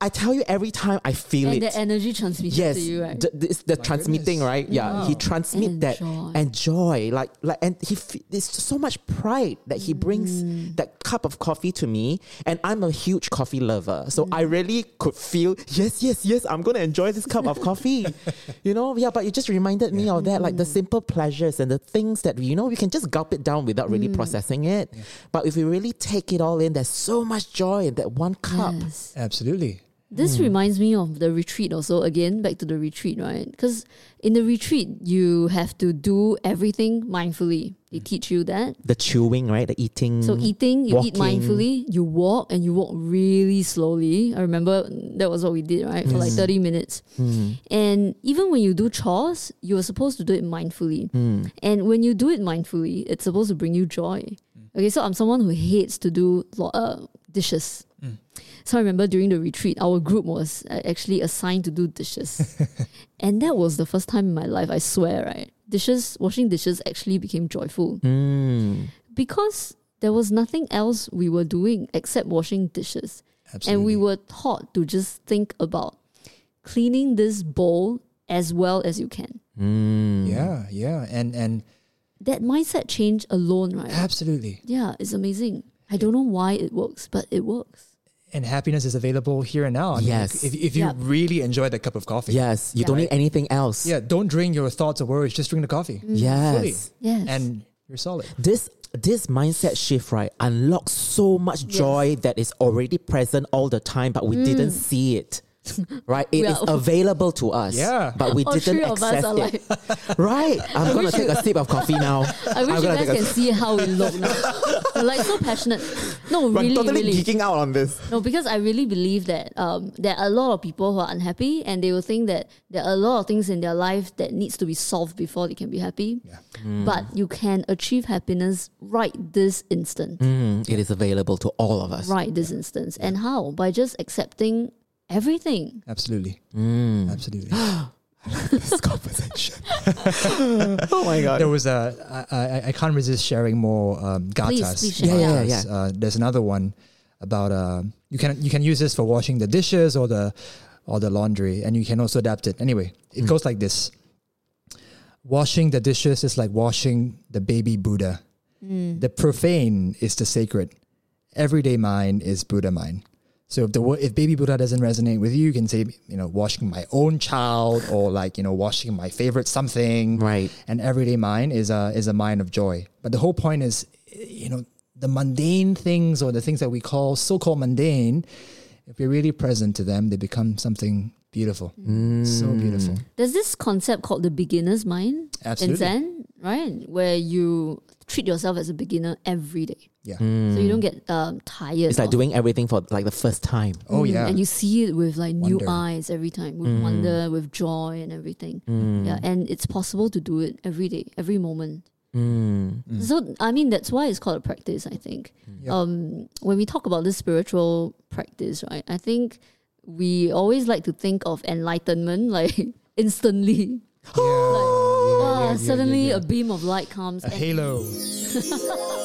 I tell you every time I feel And it. the energy transmitted yes, to you, right? the, the, the transmitting, goodness. right? Yeah, he Wow. transmit that and joy, like like, and he there's so much pride that he brings Mm. that cup of coffee to me, and I'm a huge coffee lover, so I Mm. really could feel yes, yes, yes, I'm gonna enjoy this cup of coffee, you know? Yeah, but it just reminded me of that, like the Mm. simple pleasures and the things that you know we can just gulp it down without really Mm. processing it, but if we really take it all in, there's so much joy in that one cup. Yes. Absolutely. This Hmm. reminds me of the retreat also. Again, back to the retreat, right? Because in the retreat, you have to do everything mindfully. They hmm. teach you that. The chewing, right? The eating. So eating, you eat mindfully, you walk and you walk really slowly. I remember that was what we did, right? For like hmm. 30 minutes. Hmm. And even when you do chores, you are supposed to do it mindfully. And when you do it mindfully, it's supposed to bring you joy. Okay, so I'm someone who hates to do lo- uh, dishes. So I remember during the retreat, our group was uh, actually assigned to do dishes. and that was the first time in my life, I swear, right? Dishes, washing dishes actually became joyful Mm. because there was nothing else we were doing except washing dishes. Absolutely. And we were taught to just think about cleaning this bowl as well as you can. Mm. Yeah, yeah. And and That mindset change alone, right? absolutely. Yeah, it's amazing. I don't know why it works, but it works. And happiness is available here and now. I mean, Yes. If, if you Yep. really enjoy that cup of coffee. Yes, you don't need anything else. Yeah, don't drink your thoughts or worries, just drink the coffee. Mm. Yes. Fully. Yes. And you're solid. This this mindset shift, right, unlocks so much joy that is already present all the time, but we didn't mm. see it. Right? It Mm. Is available to us. Yeah. But we All didn't three access it. like, right. I'm gonna take a sip of coffee now. I wish I'm you gonna guys can see how we look now. We're like so passionate. No, I'm really, totally really. geeking out on this. No, because I really believe that um, there are a lot of people who are unhappy and they will think that there are a lot of things in their life that needs to be solved before they can be happy. But you can achieve happiness right this instant. Mm, it is available to all of us. Right this instant. And how? By just accepting everything. Absolutely. Mm. Absolutely. this conversation. oh my god. there was a, I, I, I can't resist sharing more um, Please, gathas. please share. Yeah, yeah, yeah. Uh, there's another one about, uh, you can you can use this for washing the dishes or the or the laundry, and you can also adapt it. Anyway, it goes like this: washing the dishes is like washing the baby Buddha. The profane is the sacred. Everyday mind is Buddha mind. So if the if baby Buddha doesn't resonate with you, you can say you know washing my own child or like you know washing my favorite something. Right. And everyday mind is a is a mind of joy. But the whole point is, you know, the mundane things or the things that we call so-called mundane, if you're really present to them, they become something beautiful. Mm. So beautiful. There's this concept called the beginner's mind Absolutely. in Zen, right? Where you treat yourself as a beginner every day. Yeah. So you don't get um, tired. It's like doing everything for like the first time. Oh Mm, yeah. And you see it with like new eyes every time, with wonder, with joy and everything. Mm. Yeah. And it's possible to do it every day, every moment. Mm. So I mean that's why it's called a practice, I think. Yep. Um when we talk about this spiritual practice, right, I think we always like to think of enlightenment like instantly. yeah, yeah, wow, yeah, suddenly yeah, yeah, a beam of light comes. A halo.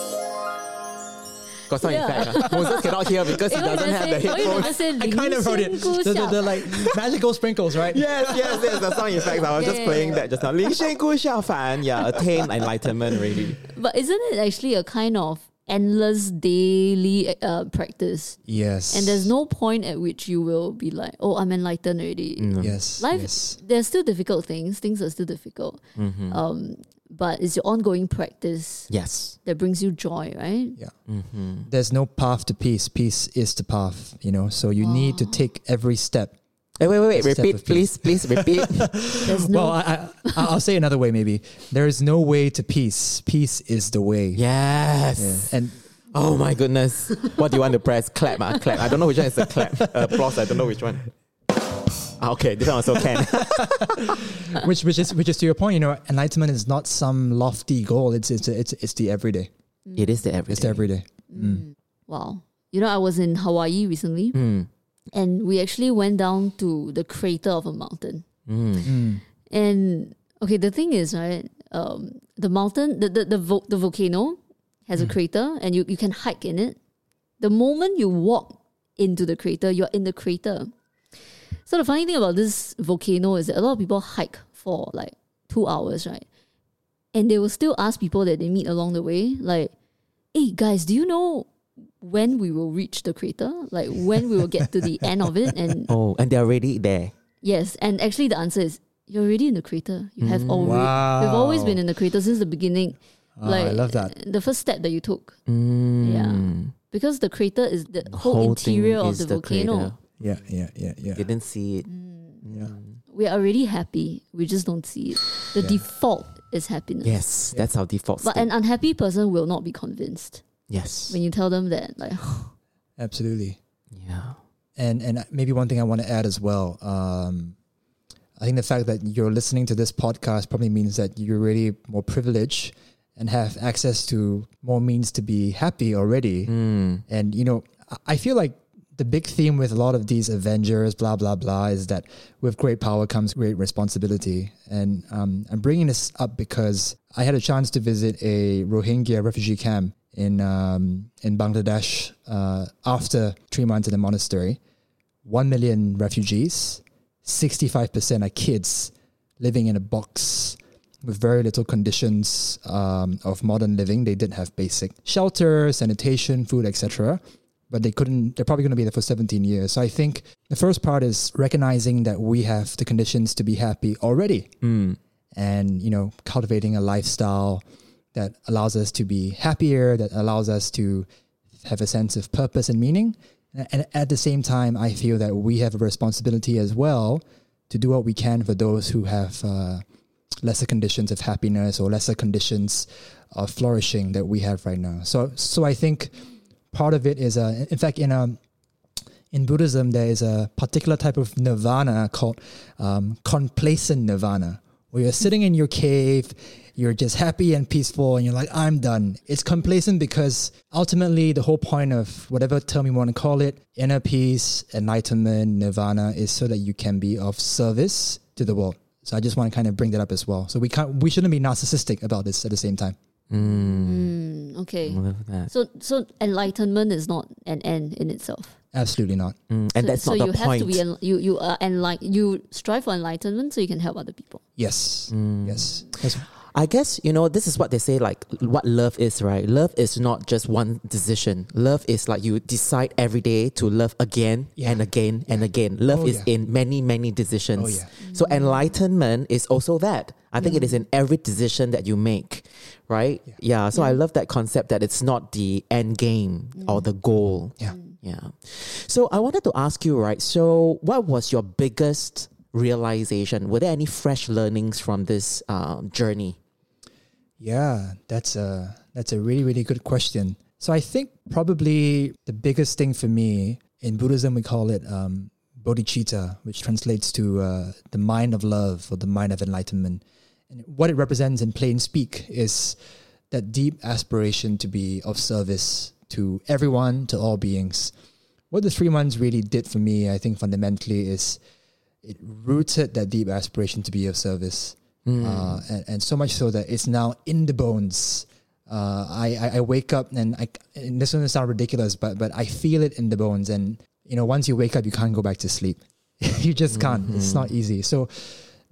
Got some yeah. effect. Moses cannot hear because he doesn't have the headphones. I kind of wrote it. The, the, the like magical sprinkles, right? yes, yes, yes. The sound effects. I was just playing that just now. Ling Shen Gu Xiao Fan. Yeah, attain enlightenment really. But isn't it actually a kind of endless daily uh, practice? Yes. And there's no point at which you will be like, oh, I'm enlightened already. Yes. Life, yes. there's still difficult things. Things are still difficult. Mm-hmm. Um, but it's your ongoing practice Yes. that brings you joy, right? Yeah. Mm-hmm. There's no path to peace. Peace is the path, you know. So you need to take every step. Wait, wait, wait, wait. Repeat, please, please repeat. There's no. Well, I, I, I'll say another way maybe. There is no way to peace. Peace is the way. yes. Yeah. And Oh my goodness. What do you want to press? Clap, ah, clap. I don't know which one is the clap. Uh, applause, I don't know which one. Ah, okay, this one also can. which which is which is to your point, you know, enlightenment is not some lofty goal. It's it's it's it's the everyday. it is the everyday. It's the everyday. Mm. Wow. You know, I was in Hawaii recently Mm. And we actually went down to the crater of a mountain. Mm. Mm. And okay, the thing is, right, um, the mountain, the the the, vo- the volcano has a crater, and you you can hike in it. The moment you walk into the crater, you're in the crater. So the funny thing about this volcano is that a lot of people hike for like two hours, right? And they will still ask people that they meet along the way, like, "Hey guys, do you know when we will reach the crater? Like when we will get to the end of it?" And Oh, and they're already there. Yes, and actually the answer is you're already in the crater. You have mm. already we've always been in the crater since the beginning. Oh, I love that. The first step that you took. Mm. Yeah. Because the crater is the whole, Whole interior of is the volcano. crater. Yeah, yeah, yeah, yeah. Didn't see it. Mm. yeah. We are already happy. We just don't see it. The Yeah. default is happiness. Yes, that's our default But state. an unhappy person will not be convinced yes. when you tell them that like Absolutely. Yeah. And and maybe one thing I want to add as well. Um, I think the fact that you're listening to this podcast probably means that you're really more privileged and have access to more means to be happy already. Mm. And you know, I- I feel like the big theme with a lot of these Avengers, blah blah blah, is that with great power comes great responsibility. And um, I'm bringing this up because I had a chance to visit a Rohingya refugee camp in um, in Bangladesh uh, after three months in the monastery. One million refugees, sixty-five percent are kids living in a box with very little conditions um, of modern living. They didn't have basic shelter, sanitation, food, etc. But they couldn't. They're probably going to be there for 17 years. So I think the first part is recognizing that we have the conditions to be happy already, Mm. and you know, cultivating a lifestyle that allows us to be happier, that allows us to have a sense of purpose and meaning. And- at the same time, I feel that we have a responsibility as well to do what we can for those who have uh, lesser conditions of happiness or lesser conditions of flourishing that we have right now. So, so I think part of it is, uh, in fact, in um, in Buddhism, there is a particular type of nirvana called um, complacent nirvana, where you're sitting in your cave, you're just happy and peaceful, and you're like, I'm done. It's complacent because ultimately, the whole point of whatever term you want to call it, inner peace, enlightenment, nirvana, is so that you can be of service to the world. So I just want to kind of bring that up as well. So we can't, we shouldn't be narcissistic about this at the same time. Mm. mm, okay. So so enlightenment is not an end in itself. Absolutely not. Mm, and so, that's so not you the have point. to be en- you you are enlight you strive for enlightenment so you can help other people. Yes. Mm. Yes. That's- I guess, you know, this is what they say like what love is, right? Love is not just one decision. Love is like you decide every day to love again Yeah. and again and again. Love Oh, is yeah. in many, many decisions. Oh, yeah. So enlightenment is also that. I think it is in every decision that you make, right? Yeah. so I love that concept that it's not the end game or the goal. Yeah. Yeah. So I wanted to ask you, right? So what was your biggest realization? Were there any fresh learnings from this um, journey? Yeah, that's a that's a really really good question. So I think probably the biggest thing for me in Buddhism we call it um, bodhicitta, which translates to uh, the mind of love or the mind of enlightenment. And what it represents in plain speak is that deep aspiration to be of service to everyone, to all beings. What the three months really did for me, I think fundamentally, is it rooted that deep aspiration to be of service uh, and, and so much so that it's now in the bones. Uh, I, I I wake up and I and this doesn't sound ridiculous, but but I feel it in the bones. And you know, once you wake up, you can't go back to sleep. you just can't. It's not easy. So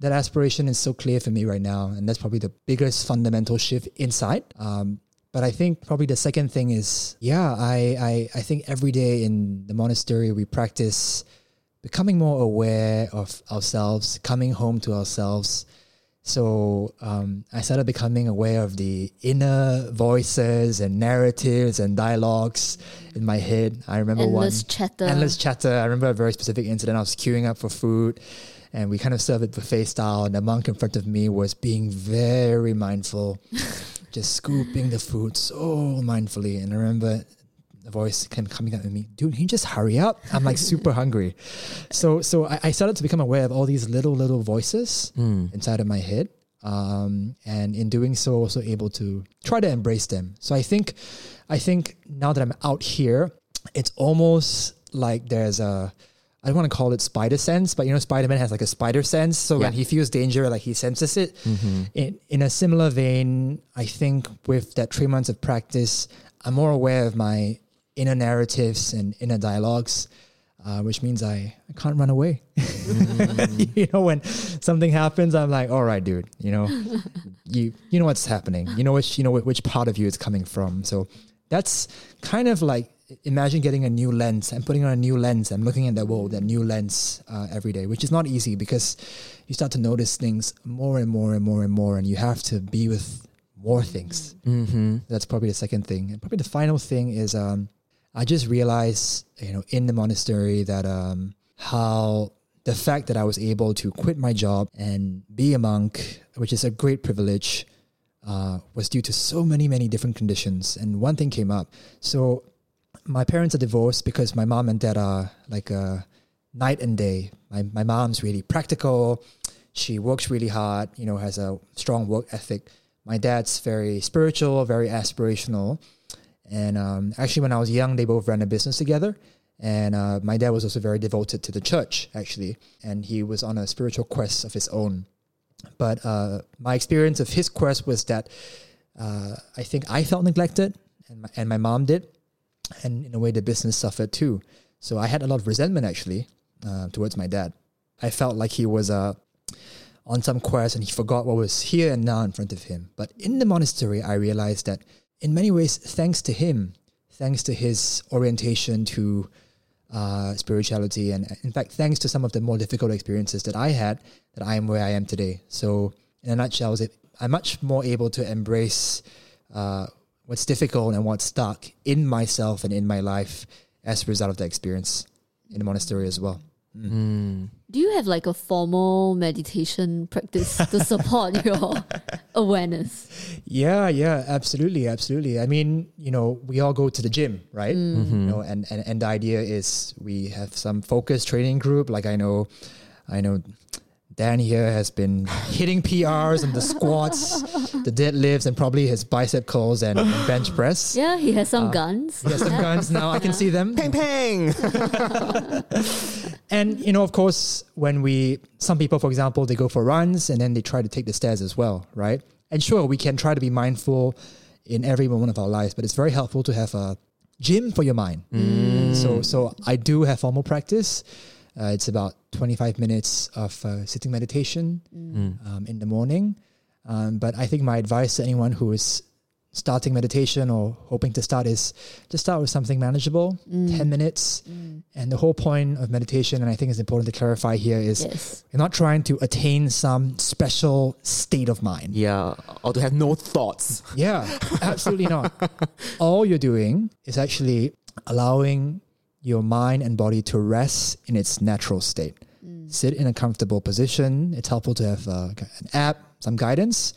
that aspiration is so clear for me right now, and that's probably the biggest fundamental shift inside. Um, but I think probably the second thing is, yeah, I, I I think every day in the monastery we practice becoming more aware of ourselves, coming home to ourselves. So um, I started becoming aware of the inner voices and narratives and dialogues in my head. I remember Endless one chatter. endless chatter. I remember a very specific incident. I was queuing up for food, and we kind of served it buffet style. And the monk in front of me was being very mindful, just scooping the food so mindfully. And I remember the voice came coming up at me, dude, can you just hurry up? I'm like super hungry. So so I, I started to become aware of all these little little voices inside of my head. Um, and in doing so, also able to try to embrace them. So I think, I think now that I'm out here, it's almost like there's a, I don't want to call it spider sense, but you know, Spider Man has like a spider sense. So when he feels danger, like he senses it. In, in a similar vein, I think with that three months of practice, I'm more aware of my inner narratives and inner dialogues, uh, which means I, I can't run away. you know, when something happens, I'm like, all right, dude, you know, you you know what's happening. You know which you know which part of you it's coming from. So that's kind of like imagine getting a new lens and putting on a new lens and looking at the world, that new lens uh, every day, which is not easy because you start to notice things more and more and more and more, and you have to be with more things. Mm-hmm. That's probably the second thing. And probably the final thing is um, I just realized, you know, in the monastery that um, how the fact that I was able to quit my job and be a monk, which is a great privilege, uh, was due to so many, many different conditions. And one thing came up. So my parents are divorced because my mom and dad are like a night and day. My, my mom's really practical. She works really hard, you know, has a strong work ethic. My dad's very spiritual, very aspirational. And um, actually, when I was young, they both ran a business together. And uh, my dad was also very devoted to the church, actually. And he was on a spiritual quest of his own. But uh, my experience of his quest was that uh, I think I felt neglected, and my, and my mom did. And in a way, the business suffered too. So I had a lot of resentment, actually, uh, towards my dad. I felt like he was uh, on some quest and he forgot what was here and now in front of him. But in the monastery, I realized that in many ways, thanks to him, thanks to his orientation to uh, spirituality, and in fact, thanks to some of the more difficult experiences that I had, that I am where I am today. So, in a nutshell, I'm much more able to embrace uh, what's difficult and what's stuck in myself and in my life as a result of the experience in the monastery as well. Do you have like a formal meditation practice to support your awareness? Yeah, yeah, absolutely, absolutely. I mean, you know, we all go to the gym, right? Mm. You know, and, and and the idea is we have some focused training group. Like I know, I know, Dan here has been hitting PRs and the squats, the deadlifts, and probably his bicep curls and, and bench press. Yeah, he has some uh, guns. He has some guns now. I can see them. Pang pang. And you know, of course, when we some people, for example, they go for runs and then they try to take the stairs as well, right? And sure, we can try to be mindful in every moment of our lives, but it's very helpful to have a gym for your mind. So so I do have formal practice. Uh, it's about 25 minutes of uh, sitting meditation um, in the morning. Um, but I think my advice to anyone who is starting meditation or hoping to start is just start with something manageable, mm. 10 minutes. Mm. And the whole point of meditation, and I think it's important to clarify here, is Yes. you're not trying to attain some special state of mind. Yeah, or to have no thoughts. Yeah, absolutely not. All you're doing is actually allowing your mind and body to rest in its natural state. Mm. Sit in a comfortable position. It's helpful to have uh, an app, some guidance,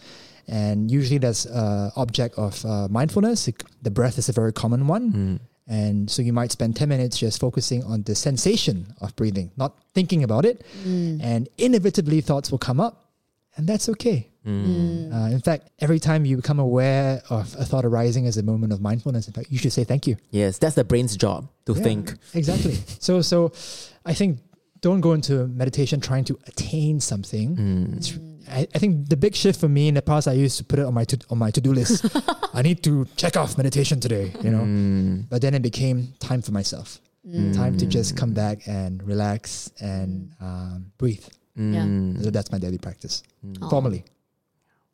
and usually that's uh, object of uh, mindfulness. The breath is a very common one. And so you might spend 10 minutes just focusing on the sensation of breathing, not thinking about it. And inevitably, thoughts will come up, and that's okay. Uh, in fact, every time you become aware of a thought arising as a moment of mindfulness, in fact, you should say thank you. Yes, that's the brain's job to Yeah, think. Exactly. so, so I think don't go into meditation trying to attain something. Mm. It's, I, I think the big shift for me in the past, I used to put it on my to, on my to do list. I need to check off meditation today, you know. Mm. But then it became time for myself, time to just come back and relax and um, breathe. Yeah. Mm. So that's my daily practice, Oh, formally.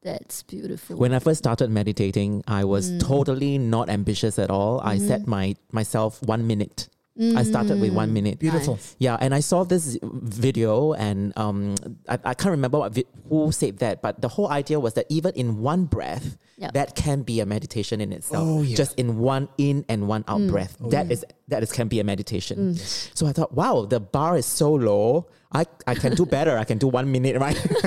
That's beautiful. When I first started meditating, I was Mm. totally not ambitious at all. I Mm-hmm. set my myself one minute. I started with one minute. Beautiful. Nice. Yeah, and I saw this video, and um, I, I can't remember what vi- who said that, but the whole idea was that even in one breath, Yeah. that can be a meditation in itself. Oh, yeah. Just in one in and one Mm. out breath, that is that is can be a meditation. So I thought, wow, the bar is so low. I, I can do better. I can do one minute, right?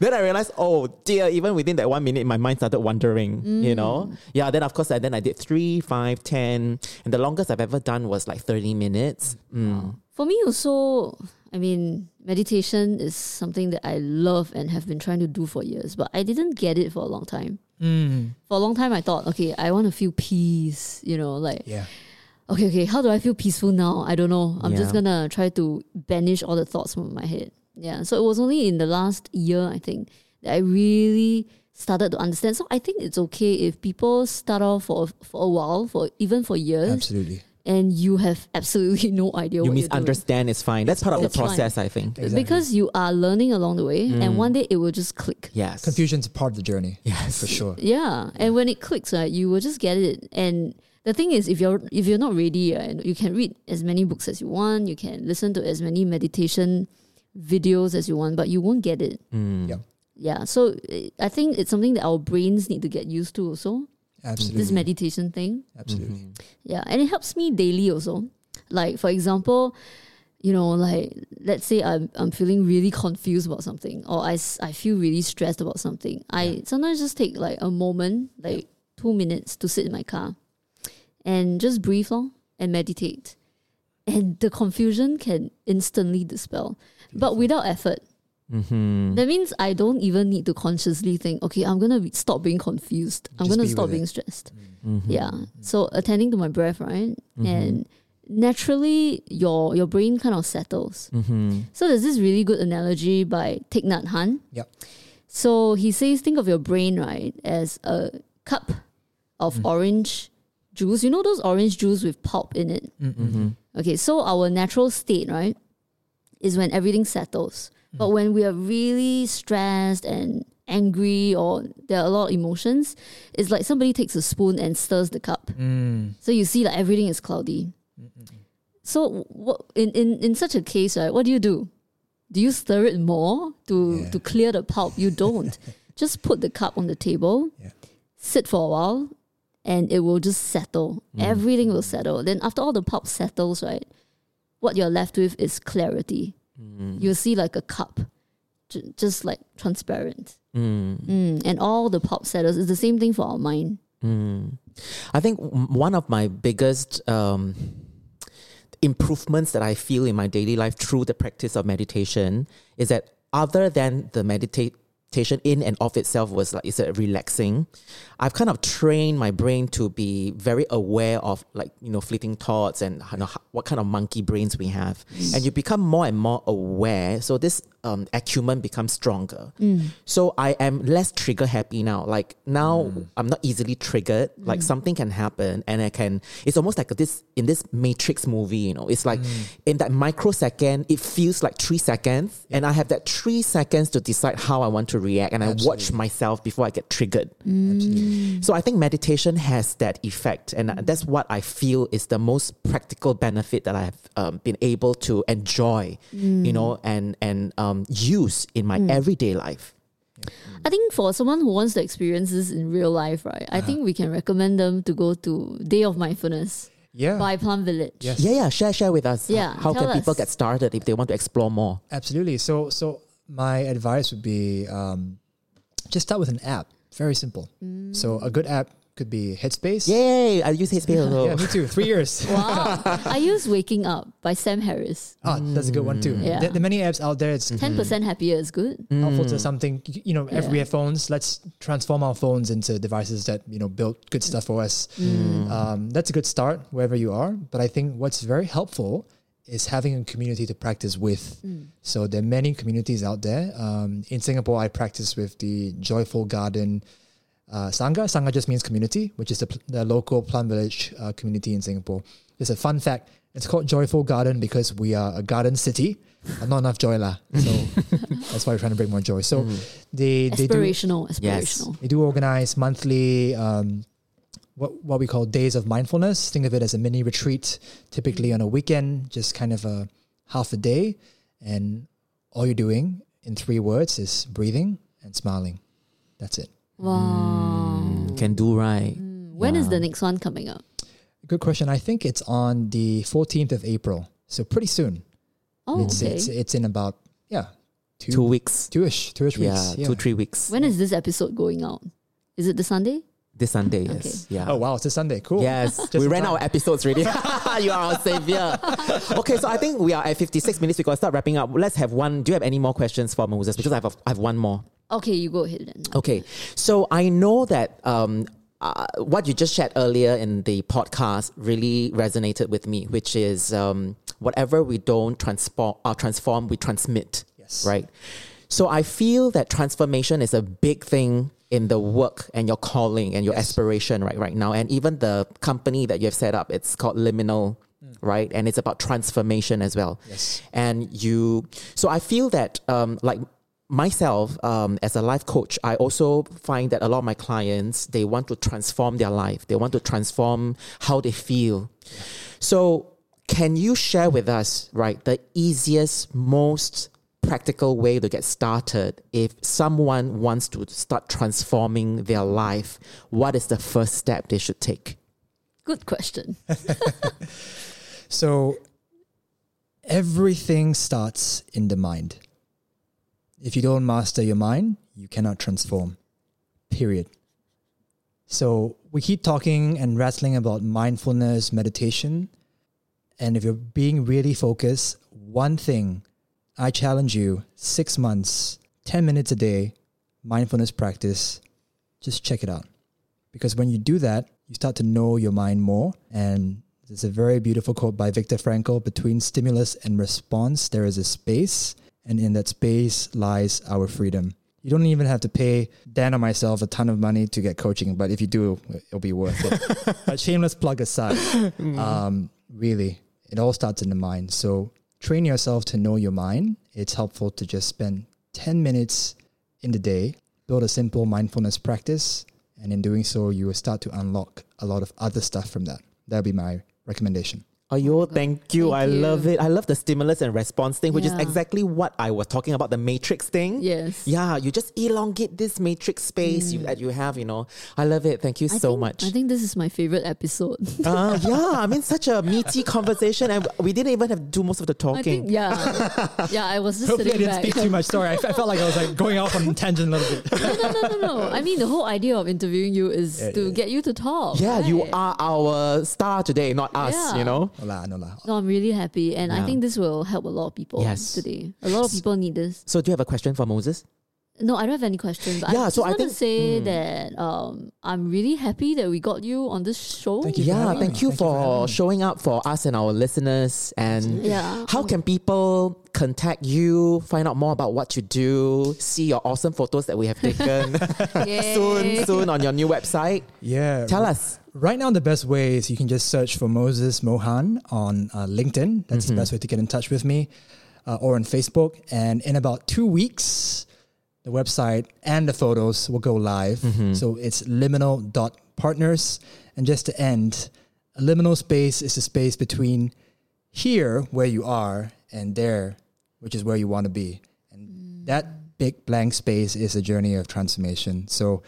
then I realized, oh dear, even within that one minute, my mind started wandering. You know, yeah. Then of course, I, then I did three, five, ten, and the longest I've ever done was like thirty minutes. Mm. For me also, I mean, meditation is something that I love and have been trying to do for years, but I didn't get it for a long time. For a long time, I thought, okay, I want to feel peace, you know, like, Yeah. Okay, okay, how do I feel peaceful now? I don't know. I'm just gonna try to banish all the thoughts from my head. Yeah. So it was only in the last year, I think, that I really started to understand. So I think it's okay if people start off for for a while, for even for years, Absolutely. and you have absolutely no idea You what misunderstand, it's fine. That's part of the It's fine. process, I think. Exactly. Because you are learning along the way, and mm. one day it will just click. Yes. Confusion's a part of the journey. Yes. For sure. Yeah, and when it clicks, right, you will just get it. And the thing is, if you're if you're not ready, right, you can read as many books as you want, you can listen to as many meditation videos as you want, but you won't get it. Mm. Yeah. Yeah, so eh, I think it's something that our brains need to get used to also. Absolutely. This meditation thing. Absolutely. Yeah, and it helps me daily also. Like for example, you know, like let's say I'm I'm feeling really confused about something, or I, I feel really stressed about something. I sometimes just take like a moment, like two minutes, to sit in my car, and just breathe long and meditate, and the confusion can instantly dispel, but without effort. Mm-hmm. That means I don't even need to consciously think, okay, I'm gonna be, stop being confused. I'm gonna be stop with it. being stressed. Mm-hmm. Yeah. So attending to my breath, right? And naturally your your brain kind of settles. Mm-hmm. So there's this really good analogy by Thich Nhat Hanh. Yep. So he says think of your brain, right, as a cup of orange juice. You know those orange juice with pulp in it? Mm-hmm. Okay, so our natural state, right, is when everything settles. But when we are really stressed and angry or there are a lot of emotions, it's like somebody takes a spoon and stirs the cup. Mm. So you see like everything is cloudy. So what in, in, in such a case, right, what do you do? Do you stir it more to, Yeah. to clear the pulp? You don't. just put the cup on the table, Yeah. sit for a while, and it will just settle. Everything will settle. Then after all the pulp settles, right, what you're left with is clarity. You'll see like a cup, ju- just like transparent. Mm. Mm, and all the pulp settles. It's the same thing for our mind. Mm. I think one of my biggest um, improvements that I feel in my daily life through the practice of meditation is that other than the meditate meditation in and of itself was like is it relaxing. I've kind of trained my brain to be very aware of like you know fleeting thoughts and you know, what kind of monkey brains we have, and you become more and more aware. So this um, acumen becomes stronger. Mm. So I am less trigger happy now. Like now, mm. I'm not easily triggered. Like mm. something can happen, and I can. It's almost like this in this Matrix movie. You know, it's like in that microsecond, it feels like three seconds, and I have that three seconds to decide how I want to react, and I watch myself before I get triggered. So I think meditation has that effect, and that's what I feel is the most practical benefit that I have um, been able to enjoy, you know, and and um, use in my everyday life. I think for someone who wants to experience this in real life, right, I think we can recommend them to go to Day of Mindfulness Yeah. by Plum Village. Yes. Yeah, yeah. Share, share with us. Yeah, How tell can people get started if they want to explore more? Absolutely. So, so my advice would be um, just start with an app. Very simple. So, a good app could be Headspace. Yay! I use Headspace also. Yeah, me too. Three years. Wow. I use Waking Up by Sam Harris. Ah, that's a good one too. Yeah. There, there are many apps out there. It's 10% happier is good. helpful to something. You you know, every we have phones. Let's transform our phones into devices that you know build good stuff for us. Um, that's a good start wherever you are. But I think what's very helpful is having a community to practice with. So there are many communities out there. Um, in Singapore, I practice with the Joyful Garden. Uh, Sangha. Sangha just means community, which is the, the local Plum Village uh, community in Singapore. There's a fun fact. It's called Joyful Garden because we are a garden city. and not enough joy lah. So that's why we're trying to bring more joy. So they they do Aspirational, Yes. they do organize monthly um, what what we call days of mindfulness. Think of it as a mini retreat, typically on a weekend, just kind of a half a day, and all you're doing in three words is breathing and smiling. That's it. Wow. Can do right. Mm, when is Yeah. the next one coming up? Good question. I think it's on the 14th of April, so pretty soon. Oh, it's, okay. it's it's in about yeah two Two weeks. two-ish two-ish weeks Yeah, weeks. two, three weeks. when is this episode going out? Is it the Sunday? This Sunday, yes. Yeah. Oh wow, it's a Sunday. Cool. Yes, Just we ran time. our episodes already. you are our savior. okay, so I think we are at 56 minutes. We got to start wrapping up. Let's have one. Do you have any more questions for Moses? Because I have, a, I have one more. Okay, you go ahead then. Okay, so I know that um, uh, what you just shared earlier in the podcast really resonated with me, which is um, whatever we don't transform, uh, transform, we transmit. Yes. Right. So I feel that transformation is a big thing in the work and your calling and your Yes. aspiration right right now, and even the company that you have set up. It's called Liminal. Right, and it's about transformation as well. Yes. And you, so I feel that, um, like myself, um, as a life coach, I also find that a lot of my clients they want to transform their life. They want to transform how they feel. So, can you share with us, right, the easiest, most practical way to get started if someone wants to start transforming their life? What is the first step they should take? Good question. So everything starts in the mind. If you don't master your mind, you cannot transform. Period. So we keep talking and rattling about mindfulness, meditation. And if you're being really focused, one thing I challenge you six months, 10 minutes a day, mindfulness practice, just check it out. Because when you do that, you start to know your mind more. And there's a very beautiful quote by Viktor Frankl between stimulus and response, there is a space. And in that space lies our freedom. You don't even have to pay Dan or myself a ton of money to get coaching, but if you do, it'll be worth it. but shameless plug aside, um, really, it all starts in the mind. So train yourself to know your mind. It's helpful to just spend 10 minutes in the day, build a simple mindfulness practice, and in doing so, you will start to unlock a lot of other stuff from that. That'll be my recommendation. Oh, yo, thank you. Thank I you. love it. I love the stimulus and response thing, which is exactly what I was talking about the matrix thing. Yes. Yeah, you just elongate this matrix space you, that you have, you know. I love it. Thank you Mm. I so think- much. I think this is my favorite episode. uh, yeah, I mean, such a meaty conversation, and we didn't even have to do most of the I talking. think, yeah. Yeah, I was just Hopefully, I sitting didn't back. speak too much. Sorry, I, f- I felt like I was like going off on a tangent a little bit. no, no, no, no, no. I mean, the whole idea of interviewing you is Yeah, to yeah. get you to talk. yeah, you are our star today, not us, Yeah. you know. No lah, no lah. No, I'm really happy, and I think this will help a lot of people Yes. today. A lot of people need this. So, do you have a question for Moses? No, I don't have any questions. But Yeah, I just so I want think- to say mm. that um, I'm really happy that we got you on this show. Thank you Yeah, thank you Thank you for having for showing up for us and our listeners. And Yeah. how can people contact you, find out more about what you do, see your awesome photos that we have taken soon, soon on your new website? Yeah. Tell us. Right now, the best way is you can just search for Moses Mohan on uh, LinkedIn. That's the best way to get in touch with me, uh, or on Facebook. And in about two weeks, the website and the photos will go live. So it's liminal.partners. And just to end, a liminal space is the space between here, where you are, and there, which is where you want to be. And that big blank space is a journey of transformation. So,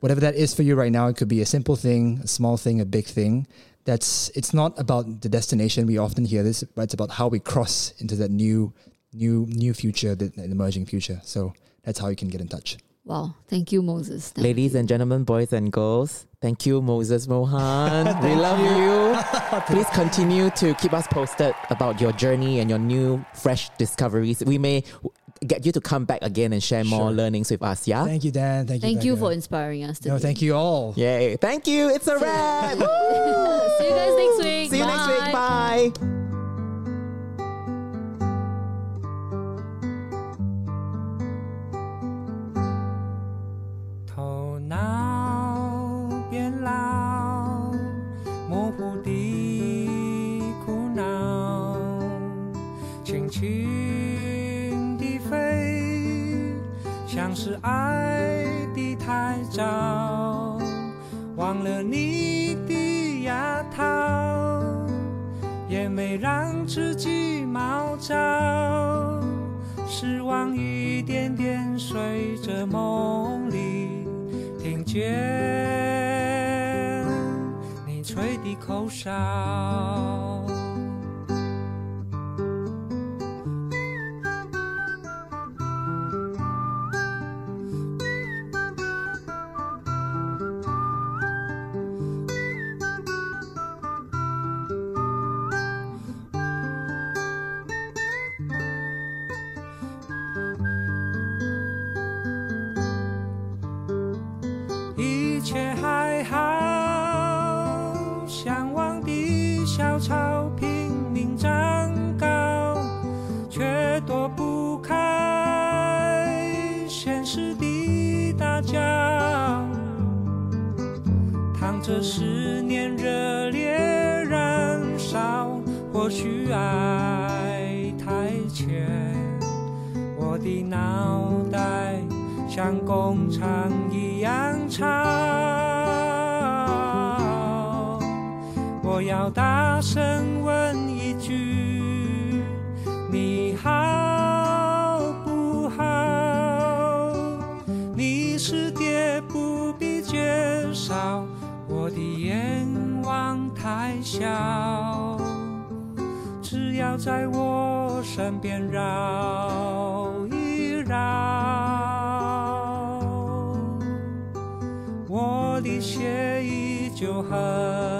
whatever that is for you right now, it could be a simple thing, a small thing, a big thing. That's it's not about the destination. We often hear this, but it's about how we cross into that new, new, new future, the, the emerging future. So that's how you can get in touch. Wow. Thank you, Moses. Thank Ladies and gentlemen, boys and girls, thank you, Moses Mohan. we love you. Please continue to keep us posted about your journey and your new, fresh discoveries. We may w- get you to come back again and share more learnings with us, yeah? Thank you, Dan. Thank you. Thank you for inspiring us today. No, thank you all. Yay. Thank you. It's a wrap. See you guys next week. See you next week. Bye. 爱的太早，忘了你的牙套，也没让自己毛躁。失望一点点随着梦里，听见你吹的口哨。的协议就好。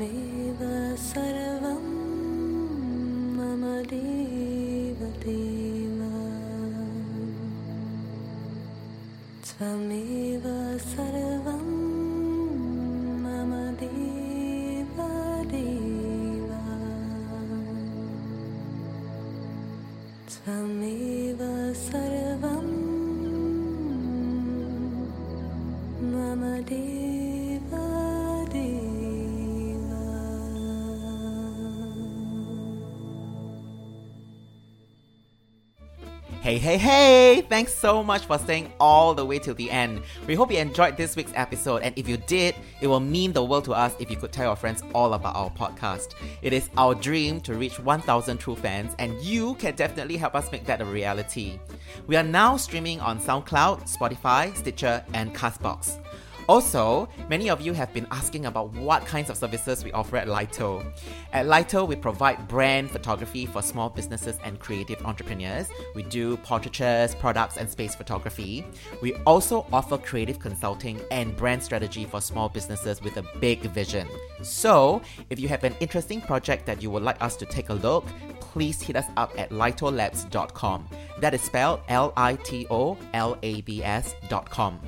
Hey, hey! Thanks so much for staying all the way till the end. We hope you enjoyed this week's episode, and if you did, it will mean the world to us if you could tell your friends all about our podcast. It is our dream to reach 1,000 true fans, and you can definitely help us make that a reality. We are now streaming on SoundCloud, Spotify, Stitcher, and Castbox. Also, many of you have been asking about what kinds of services we offer at Lito. At Lito, we provide brand photography for small businesses and creative entrepreneurs. We do portraitures, products, and space photography. We also offer creative consulting and brand strategy for small businesses with a big vision. So, if you have an interesting project that you would like us to take a look, please hit us up at litolabs.com. That is spelled L I T O L A B S.com.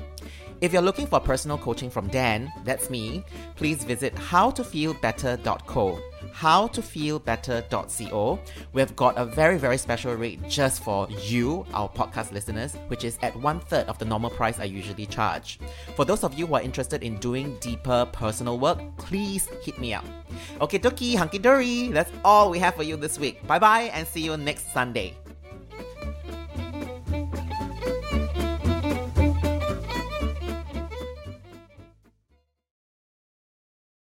If you're looking for personal coaching from Dan, that's me, please visit howtofeelbetter.co. Howtofeelbetter.co. We've got a very, very special rate just for you, our podcast listeners, which is at one third of the normal price I usually charge. For those of you who are interested in doing deeper personal work, please hit me up. Okay, dokie, hunky dory. That's all we have for you this week. Bye bye, and see you next Sunday.